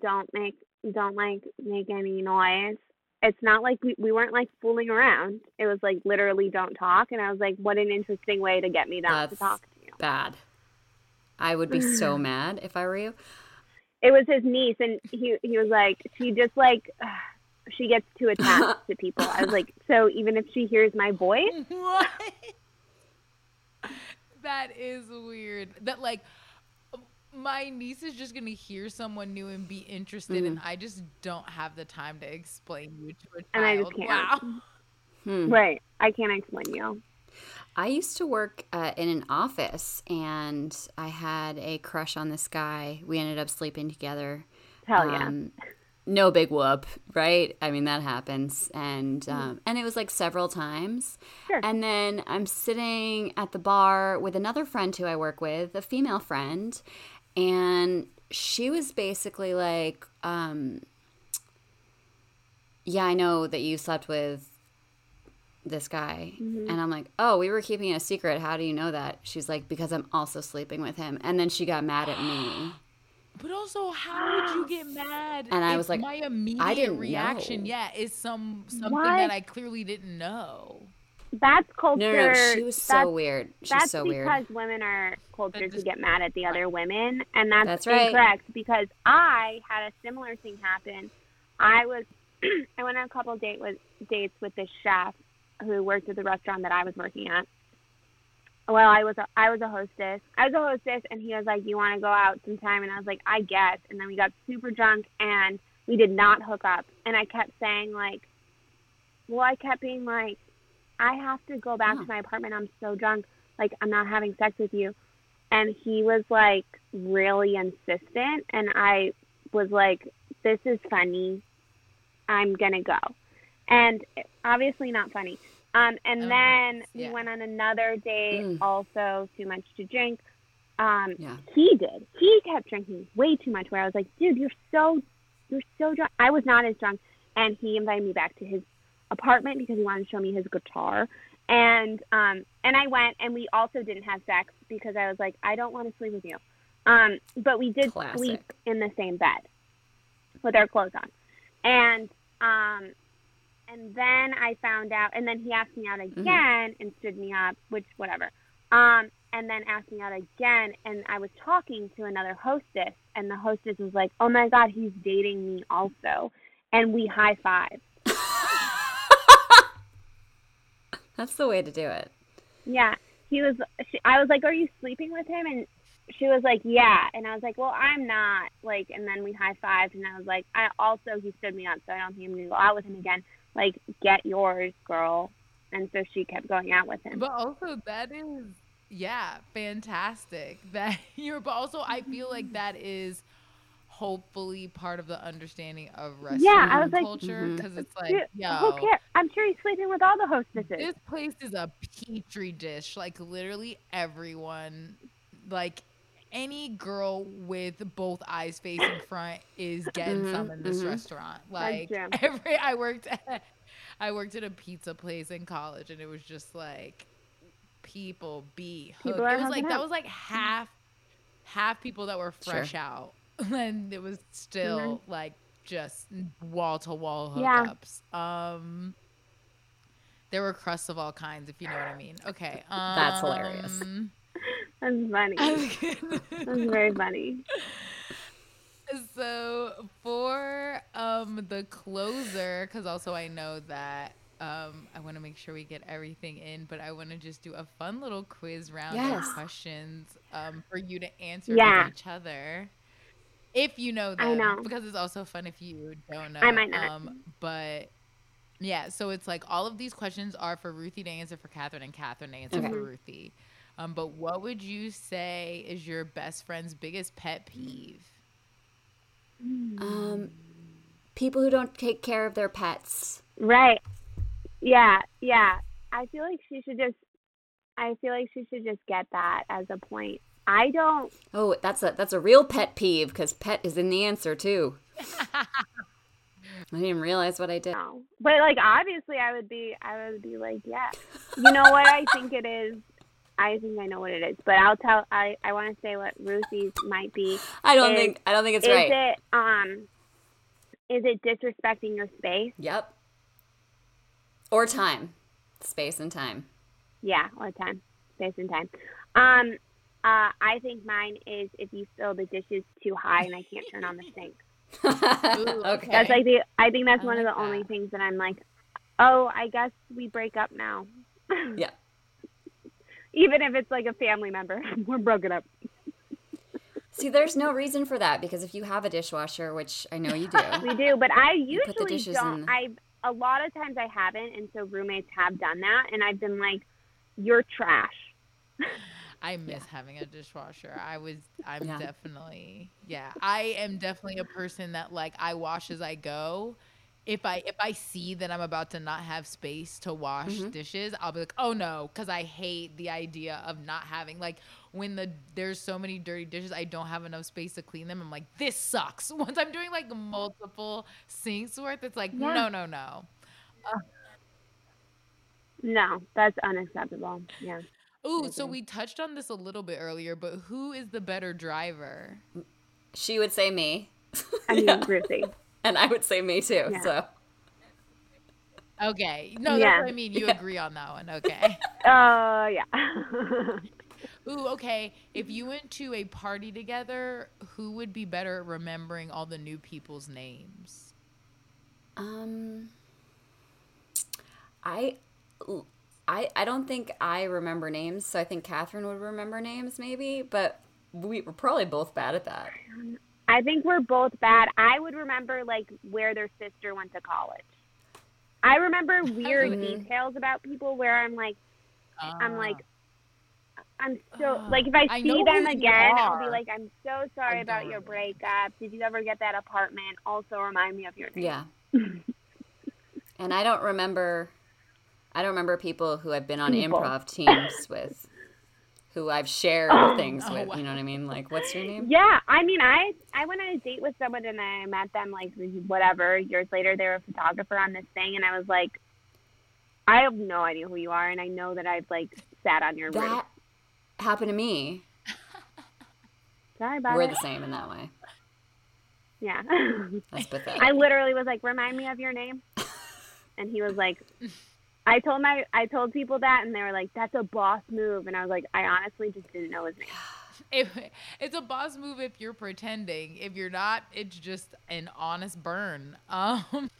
don't make don't like make any noise. It's not like we, we weren't like fooling around. It was like literally don't talk and I was like what an interesting way to get me not to talk to you. bad. I would be so mad if I were you. It was his niece and he he was like she just like she gets too attached to people. I was like so even if she hears my voice what? that is weird. That like my niece is just gonna hear someone new and be interested, and I just don't have the time to explain you to a child. And I just can't. Wow. Hmm. right. I can't explain you. I used to work uh, in an office and I had a crush on this guy. We ended up sleeping together. Hell yeah. Um, no big whoop, right? I mean that happens, and um, and it was like several times. Sure. And then I'm sitting at the bar with another friend who I work with, a female friend, and she was basically like, um, "Yeah, I know that you slept with this guy," and I'm like, "Oh, we were keeping it a secret. How do you know that?" She's like, "Because I'm also sleeping with him." And then she got mad at me. But also, how would you get mad? And I was like, my immediate didn't reaction, know. yeah, is some something What? that I clearly didn't know. That's culture. No, no, no, she was so that's, weird. She's That's so weird. because women are cultured to get mad at the other women, and that's, That's right. incorrect. Because I had a similar thing happen. I was, I went on a couple date with dates with this chef who worked at the restaurant that I was working at. Well, I was a, I was a hostess. I was a hostess, and he was like, "You want to go out sometime?" And I was like, "I guess." And then we got super drunk, and we did not hook up. And I kept saying like, well, I kept being like, I have to go back Oh. to my apartment. I'm so drunk. Like, I'm not having sex with you. And he was like really insistent. And I was like, this is funny. I'm going to go. And obviously not funny. Um, and Oh, then yeah. we went on another date, Mm. also too much to drink. Um, Yeah. he did. He kept drinking way too much. Where I was like, dude, you're so, you're so drunk. I was not as drunk, and he invited me back to his apartment because he wanted to show me his guitar. And um, and I went, and we also didn't have sex because I was like, I don't want to sleep with you. Um, but we did sleep in the same bed with our clothes on, and um, and then I found out, and then he asked me out again and stood me up, which whatever. Um, and then asked me out again, and I was talking to another hostess, and the hostess was like, "Oh my God, he's dating me also," and we high five. That's the way to do it. Yeah, he was. She, I was like, "Are you sleeping with him?" And she was like, "Yeah," and I was like, "Well, I'm not." Like, and then we high fived, and I was like, "I also he stood me up, so I don't think I'm gonna go out with him again." Like, get yours, girl. And so she kept going out with him. But also, that is, yeah, fantastic. That you're, but also, I feel like mm-hmm. that is hopefully part of the understanding of restaurant Yeah, I was like- culture because it's like, Dude, yo, who cares? I'm sure he's sleeping with all the hostesses. this place is a petri dish. Like literally everyone, like any girl with both eyes facing front is getting Mhm, some in this mhm. restaurant. Like every, I worked, at, I worked at a pizza place in college, and it was just like people be hooked. People it was like hooking that was like half, half people that were Sure. fresh out, and it was still like just wall to wall Yeah. hookups. Um. There were crusts of all kinds, if you know what I mean. Okay. Um, That's hilarious. That's funny. That's very funny. so for um the closer, because also I know that um I want to make sure we get everything in, but I want to just do a fun little quiz round Yes. of questions um for you to answer Yeah. with each other. If you know them, I know. because it's also fun if you don't know. I might not. Um, but yeah, so it's like all of these questions are for Ruthie to answer for Catherine and Catherine to answer Okay. for Ruthie. Um, but what would you say is your best friend's biggest pet peeve? Um, people who don't take care of their pets. Right. Yeah, yeah. I feel like she should just I feel like she should just get that as a point I don't. Oh, that's a that's a real pet peeve because pet is in the answer too. I didn't realize what I did. know. But like obviously I would be I would be like, yeah. You know what I think it is? I think I know what it is. But I'll tell I, I wanna say what Ruthie's might be. I don't Is- think I don't think it's is right. Is it um is it disrespecting your space? Yep. Or time, space and time. Yeah, or time. Space and time. Um uh I think mine is if you fill the dishes too high and I can't turn on the sink. okay. That's like the I think that's I one of like the only things that I'm like, Oh, I guess we break up now. yeah. Even if it's like a family member. We're broken up. See, there's no reason for that because if you have a dishwasher, which I know you do, We do, but I You the usually don't. in- I a lot of times I haven't, and so roommates have done that, and I've been like, "You're trash." I miss having a dishwasher. I was I'm Yeah. definitely yeah. I am definitely a person that like I wash as I go. If I if I see that I'm about to not have space to wash Mm-hmm. dishes, I'll be like, "Oh no," cuz I hate the idea of not having like when the there's so many dirty dishes, I don't have enough space to clean them. I'm like, "This sucks." Once I'm doing like multiple sinks worth, it's like, Yeah. "No, no, no." No, that's unacceptable. Yeah. Ooh, so we touched on this a little bit earlier, but who is the better driver? she would say me, I mean, Yeah. Ruthie. and I would say me too. Yeah. So Okay. No, Yeah. that's what I mean. You Yeah. agree on that one. Okay. Uh, yeah. Ooh, okay. If you went to a party together, who would be better at remembering all the new people's names? Um, I, I, I don't think I remember names, so I think Catherine would remember names, maybe. But we were probably both bad at that. I think we're both bad. I would remember like where their sister went to college. I remember weird Mhm. details about people where I'm like, I'm Ah. like, I'm so Ah, like if I I see know them again, I'll be like, I'm so sorry I about your breakup. Did you ever get that apartment? Also remind me of your name. Yeah. and I don't remember. I don't remember people who I've been on People. improv teams with, who I've shared oh. things Oh, with. wow. You know what I mean? Like, what's your name? Yeah, I mean, I I went on a date with someone and I met them like whatever years later. They were a photographer on this thing, and I was like, I have no idea who you are, and I know that I've like sat on your roof. That happened to me. Sorry about We're it. the same in that way. yeah. That's pathetic. I literally was like, remind me of your name, and he was like. I told my I told people that and they were like, "That's a boss move," and I was like, "I honestly just didn't know his name." If, it's a boss move if you're pretending. If you're not, it's just an honest burn. Um,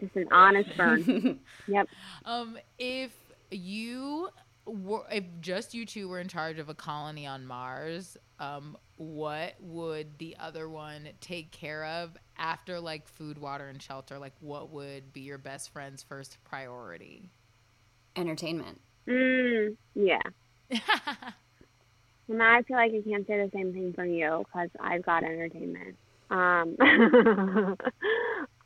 Just an honest burn. yep. um, if you were, if just you two were in charge of a colony on Mars, um, what would the other one take care of after like food, water, and shelter? Like, what would be your best friend's first priority? Entertainment. Mm, yeah. And now I feel like I can't say the same thing for you because I've got entertainment. Um,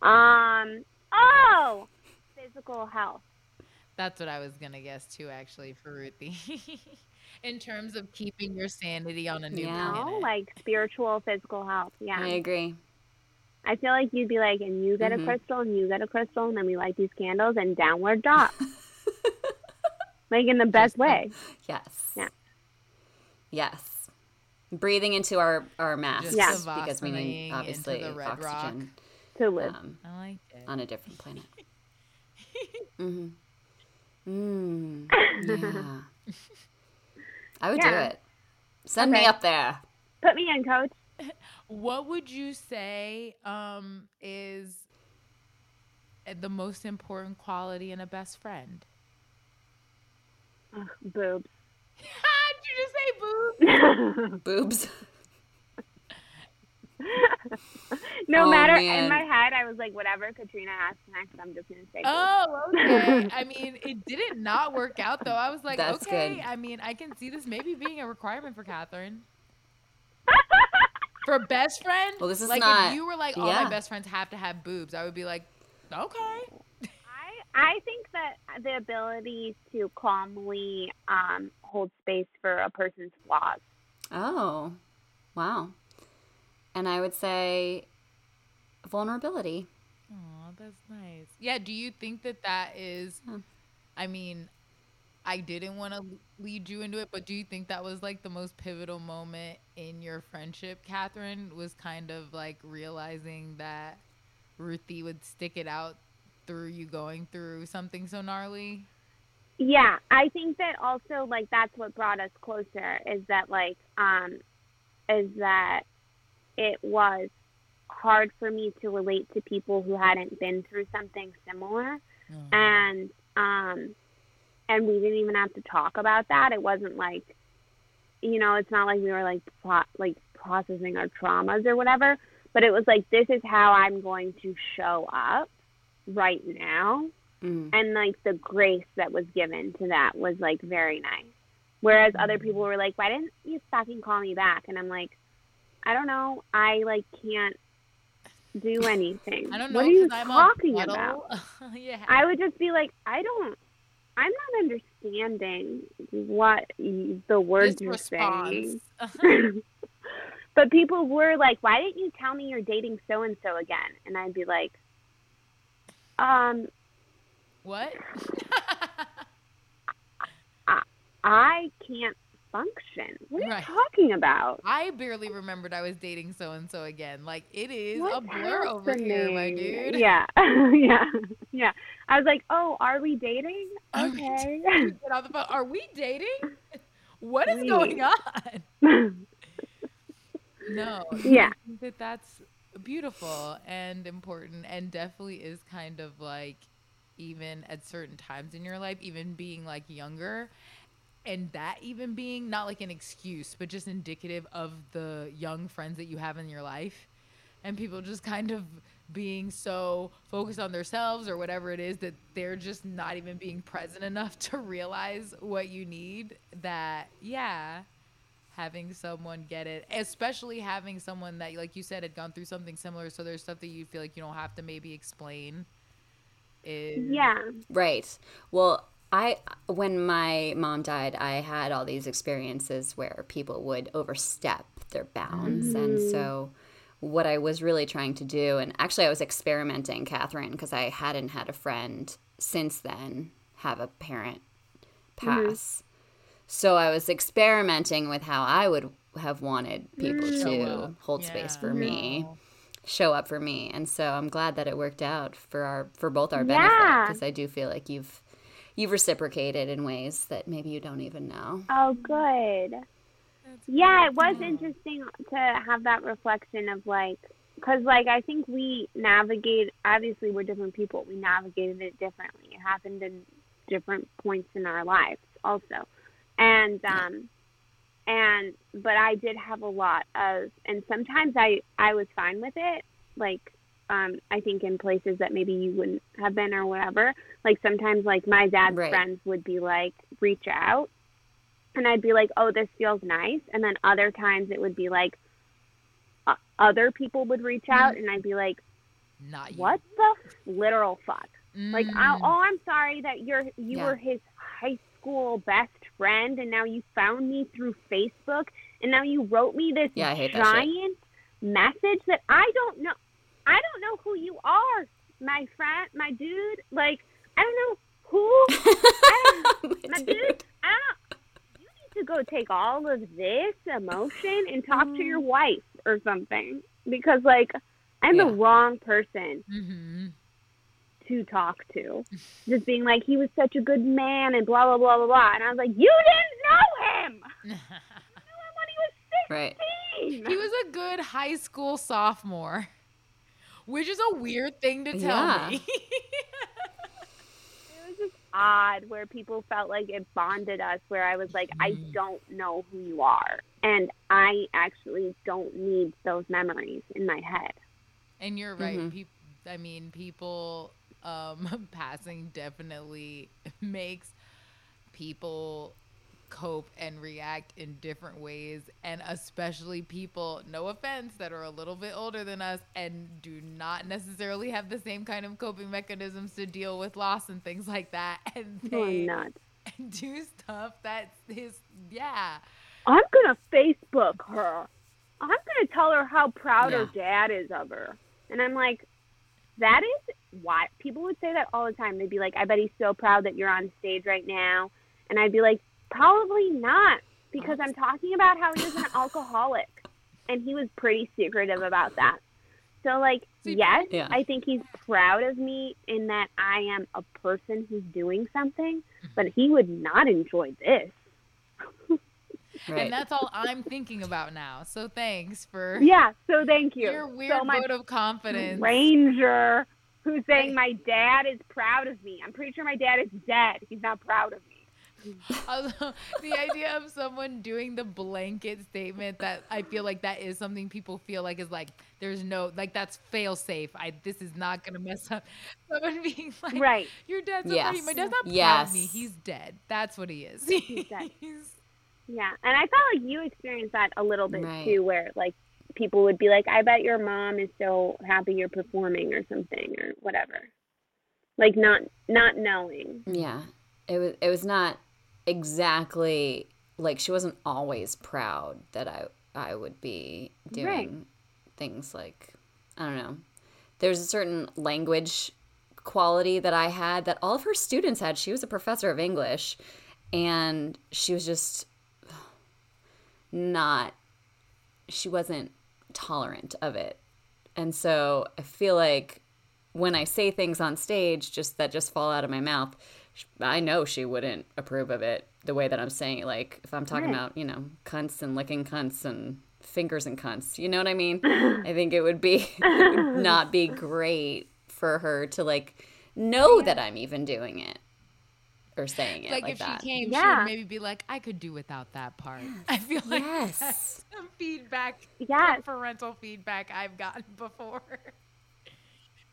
um, oh, physical health. That's what I was gonna guess too, actually, for Ruthie. in terms of keeping your sanity on a new Yeah. Planet. like spiritual, physical health. Yeah. I agree. I feel like you'd be like, and you get Mhm. a crystal, and you get a crystal, and then we light these candles and downward dog. like in the best Just way. Yes. Yeah. Yes. Breathing into our our masks Just Yeah. because we need obviously the red rock. oxygen To live. um, I like it. on a different planet. mm-hmm. Mm. Yeah. I would do it. Send me up there. Put me in, coach. What would you say um, is the most important quality in a best friend? Ugh, boobs. Did you just say boo? Boobs. No Oh, matter man. in my head, I was like, whatever Katrina asks next, I'm just gonna say. Oh, okay. I mean, it didn't not work out though. I was like, That's okay. good. I mean, I can see this maybe being a requirement for Catherine. For best friend, Well, this is like not- if you were like, all yeah. my best friends have to have boobs, I would be like, okay. I I think that the ability to calmly um, hold space for a person's flaws. Oh, wow. And I would say vulnerability. Oh, that's nice. Yeah, do you think that that is Huh. I mean, I didn't want to lead you into it, but do you think that was like the most pivotal moment in your friendship, Catherine? Was kind of like realizing that Ruthie would stick it out through you going through something so gnarly? Yeah, I think that also like that's what brought us closer is that like um is that it was hard for me to relate to people who hadn't been through something similar Oh. and um and we didn't even have to talk about that. It wasn't like you know, it's not like we were like pro- like processing our traumas or whatever, but it was like this is how I'm going to show up right now Mm. and like the grace that was given to that was like very nice. Whereas other people were like, "Why didn't you fucking call me back?" And I'm like, "I don't know. I like can't do anything. I don't know What are you I'm talking about?" yeah. I would just be like, "I don't. I'm not understanding what the words this you're response. saying." but people were like, "Why didn't you tell me you're dating so and so again?" And I'd be like, "Um, what? I, I can't function. What are Right. you talking about? I barely remembered I was dating so and so again. Like it is a What's blur over here, my dude. Yeah, yeah, yeah. I was like, oh, are we dating? Okay. Get off the phone. Are we dating? What is Wait. going on? No. Yeah. That that's beautiful and important and definitely is kind of like even at certain times in your life, even being like younger and that even being not like an excuse, but just indicative of the young friends that you have in your life and people just kind of being so focused on themselves or whatever it is that they're just not even being present enough to realize what you need that yeah having someone get it especially having someone that like you said had gone through something similar so there's stuff that you feel like you don't have to maybe explain is yeah. Right. Well, I when my mom died, I had all these experiences where people would overstep their bounds, and mm. so what I was really trying to do, and actually I was experimenting, Catherine, because I hadn't had a friend since then have a parent mm-hmm. pass. So I was experimenting with how I would have wanted people mm. Show to up. hold space Yeah. for me No. show up for me and so i'm glad that it worked out for our for both our benefit Yeah. because i do feel like you've you've reciprocated in ways that maybe you don't even know Oh, good. That's Yeah, it was beautiful. interesting to have that reflection of like, because like I think we navigate. Obviously, we're different people. We navigated it differently. It happened in different points in our lives, also, and um, and but I did have a lot of, and sometimes I I was fine with it. Like, um, I think in places that maybe you wouldn't have been or whatever. Like sometimes, like my dad's Right. friends would be like, reach out and I'd be like, "Oh, this feels nice," and then other times it would be like, uh, other people would reach out, and I'd be like, not you "What the f- literal fuck?" Like, I, Mm. "Oh, I'm sorry that you're you Yeah. were his high school best friend, and now you found me through Facebook, and now you wrote me this Yeah, hate that giant message that I don't know. I don't know who you are, my friend, my dude. Like, I don't know who. I don't, my dude, I don't. You need to go take all of this emotion and talk to your wife or something because, like, I'm the wrong person Mhm. to talk to. Just being like, he was such a good man and blah blah blah blah blah. And I was like, you didn't know him. You knew him when he was right sixteen. he was a good high school sophomore which is a weird thing to tell Yeah. me It was just odd where people felt like it bonded us. Where I was like, I Mm. don't know who you are, and I actually don't need those memories in my head. And you're right. Mhm. Peop I mean, people um, passing definitely makes people cope and react in different ways, and especially people, no offense, that are a little bit older than us and do not necessarily have the same kind of coping mechanisms to deal with loss and things like that, and oh, they nuts. do stuff that is yeah. I'm gonna Facebook her. I'm gonna tell her how proud her dad is of her. And I'm like, that is why people would say that all the time. They'd be like, I bet he's so proud that you're on stage right now. And I'd be like, probably not, because I'm talking about how he was an alcoholic, and he was pretty secretive about that. So like, See, yes, Yeah. I think he's proud of me in that I am a person who's doing something, mm-hmm. but he would not enjoy this. Right. And that's all I'm thinking about now. So thanks for Yeah, so thank you. your weird so my vote of confidence. ranger who's saying my dad is proud of me. I'm pretty sure my dad is dead. He's not proud of the idea of someone doing the blanket statement that I feel like that is something people feel like is like there's no like that's fail safe. I this is not gonna mess up. Someone being like, Right. Your dad's. Yes. My dad's not proud Yes. of me. He's dead. That's what he is. He's dead. He's- Yeah, and I felt like you experienced that a little bit Right. too, where like people would be like, "I bet your mom is so happy you're performing or something or whatever," like not not knowing. Yeah. It was it was not exactly like she wasn't always proud that I I would be doing Right. things like I don't know. There's a certain language quality that I had that all of her students had. She was a professor of English and she was just not she wasn't tolerant of it. And so I feel like when I say things on stage just that just fall out of my mouth, I know she wouldn't approve of it the way that I'm saying it. Like if I'm talking Right. about, you know, cunts and licking cunts and fingers and cunts, you know what I mean? I think it would be it would not be great for her to like know that I'm even doing it or saying it like, like, if that. she came, she would maybe be like, I could do without that part. I feel like Yes. that's some feedback, Yes. parental feedback I've gotten before.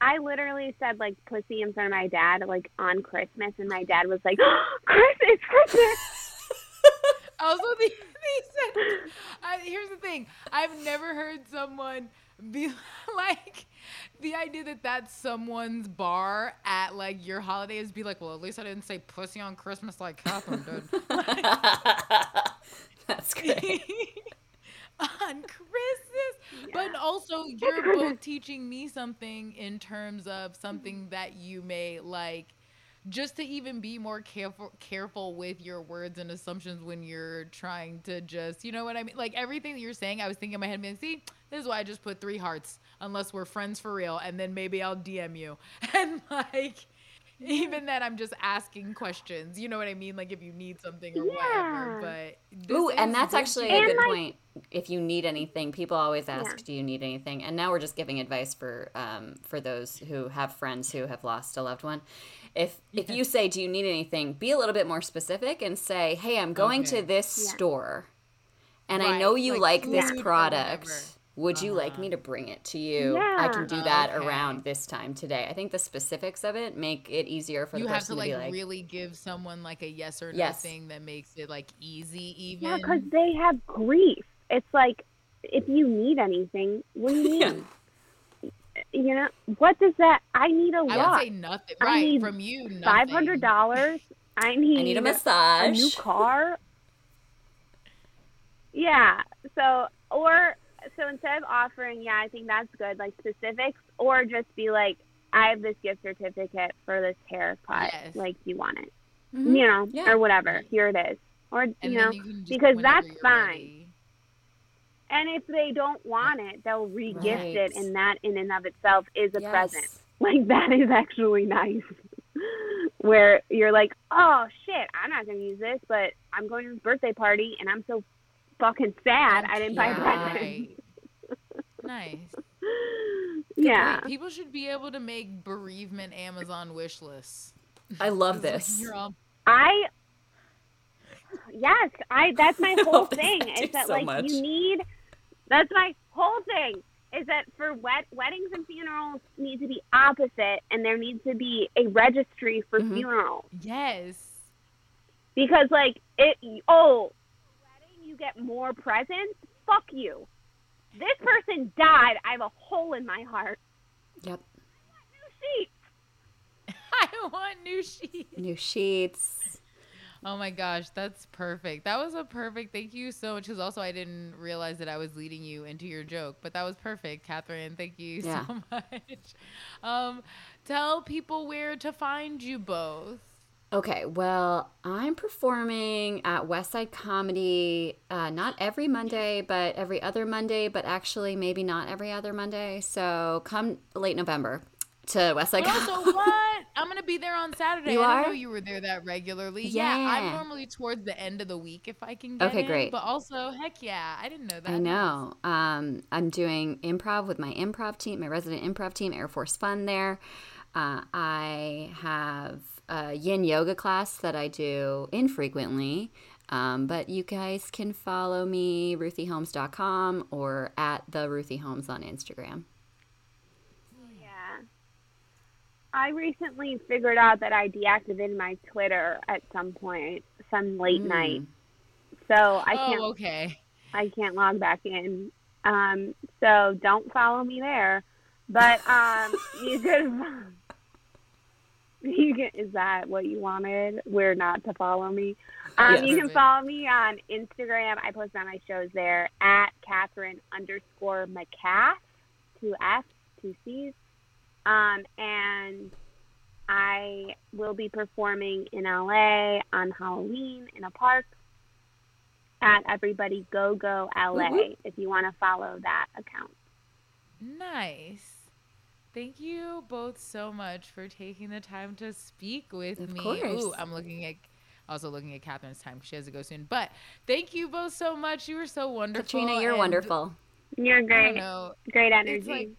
I literally said like pussy in front of my dad like on Christmas, and my dad was like, "Chris, oh, it's Christmas." Also, the, they said, I, here's the thing: I've never heard someone be like the idea that that's someone's bar at like your holidays. Be like, well, at least I didn't say pussy on Christmas like Catherine did. That's great. on Christmas. But also, you're both teaching me something in terms of something mm-hmm. that you may like. Just to even be more careful careful with your words and assumptions when you're trying to just you know what I mean? Like everything that you're saying, I was thinking in my head, being see, this is why I just put three hearts, unless we're friends for real, and then maybe I'll DM you. And like even then I'm just asking questions. You know what I mean? Like if you need something or whatever. Yeah. But this Ooh, and that's good actually shit. a good like- point. If you need anything, people always ask, Yeah. "Do you need anything?" And now we're just giving advice for um, for those who have friends who have lost a loved one. If if you say, "Do you need anything?" Be a little bit more specific and say, "Hey, I'm going Okay. to this Yeah. store, and I know you like like, this food or product. Whatever." Would you like me to ah. bring it to you? I can do that Okay. around this time today." I think the specifics of it make it easier for you the have to person to, like, be like, really give someone like a yes or no Yes. thing that makes it like easy even Yeah, because they have grief. It's like if you need anything, what do you Yeah. need? You know, what does that? I need a i would lot. say nothing I right need from you nothing. Five hundred dollars. I need. "I need a massage. a new car. Yeah. So or so instead of offering, yeah, I think that's good, like specifics, or just be like, I have this gift certificate for this haircut. Yes. Like, do you want it? Mhm. You know, Yeah. or whatever. Here it is. Or and you know, you because that's fine. ready. and if they don't want it, they'll re-gift Right. it, and that in and of itself is a Yes. present. Like that is actually nice. Where you're like, oh shit, I'm not gonna use this, but I'm going to this birthday party, and I'm so fucking sad I didn't buy a present. Right. nice yeah. Wait, people should be able to make bereavement amazon wish lists I love this. all I yes, I that's my whole thing. Is that so like much. you need that's my whole thing. Is that for wed- weddings and funerals need to be opposite, and there needs to be a registry for Mhm. funerals yes because like it. Oh, wedding you get more presents. Fuck you. This person died. I have a hole in my heart. Yep. New sheets. i want new sheets New sheets. Oh my gosh, that's perfect. That was a perfect. Thank you so much. Because also, I didn't realize that I was leading you into your joke, but that was perfect, Catherine. Thank you Yeah. so much. Um, tell people where to find you both. Okay, well, I'm performing at Westside Comedy uh, not every Monday, but every other Monday, but actually maybe not every other Monday. So come late November to Westside Comedy. also, what? I'm gonna be there on Saturday. You I are? know you were there that regularly. Yeah. Yeah. I'm normally towards the end of the week if I can get Okay, in, great. But also, heck yeah, I didn't know that. I know. Um, I'm doing improv with my improv team, my resident improv team, Air Force Fun there. Uh, I have a yin yoga class that I do infrequently. Um, but you guys can follow me, ruthieholmes.com or at the Ruthie Holmes on Instagram. Yeah. I recently figured out that I deactivated my Twitter at some point, some late Mm. night. So I oh, can't okay. I can't log back in. Um, so don't follow me there. But um, you can. You can, is that what you wanted? Where not to follow me? Um, Yes. You can follow me on Instagram. I post on my shows there at Catherine underscore McCaff, two F's, two C's. Um, and I will be performing in LA on Halloween in a park at Everybody Go Go LA whoop. if you want to follow that account. Nice. Thank you both so much for taking the time to speak with Of me. course. Ooh, I'm looking at also looking at Catherine's time. She has to go soon. But thank you both so much. You were so wonderful. Katrina, you're and wonderful. You're I great. know. Great It's energy.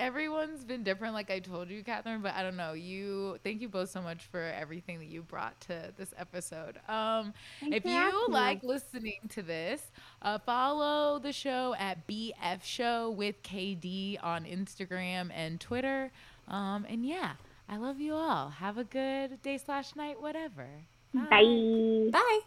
Like everyone's been different, like I told you, Catherine. But I don't know. You thank you both so much for everything that you brought to this episode. Um, Thanks if you like listening to this, uh, follow the show at BF Show with KD on Instagram and Twitter. Um, and yeah, I love you all. Have a good day slash night, whatever. Bye. Bye.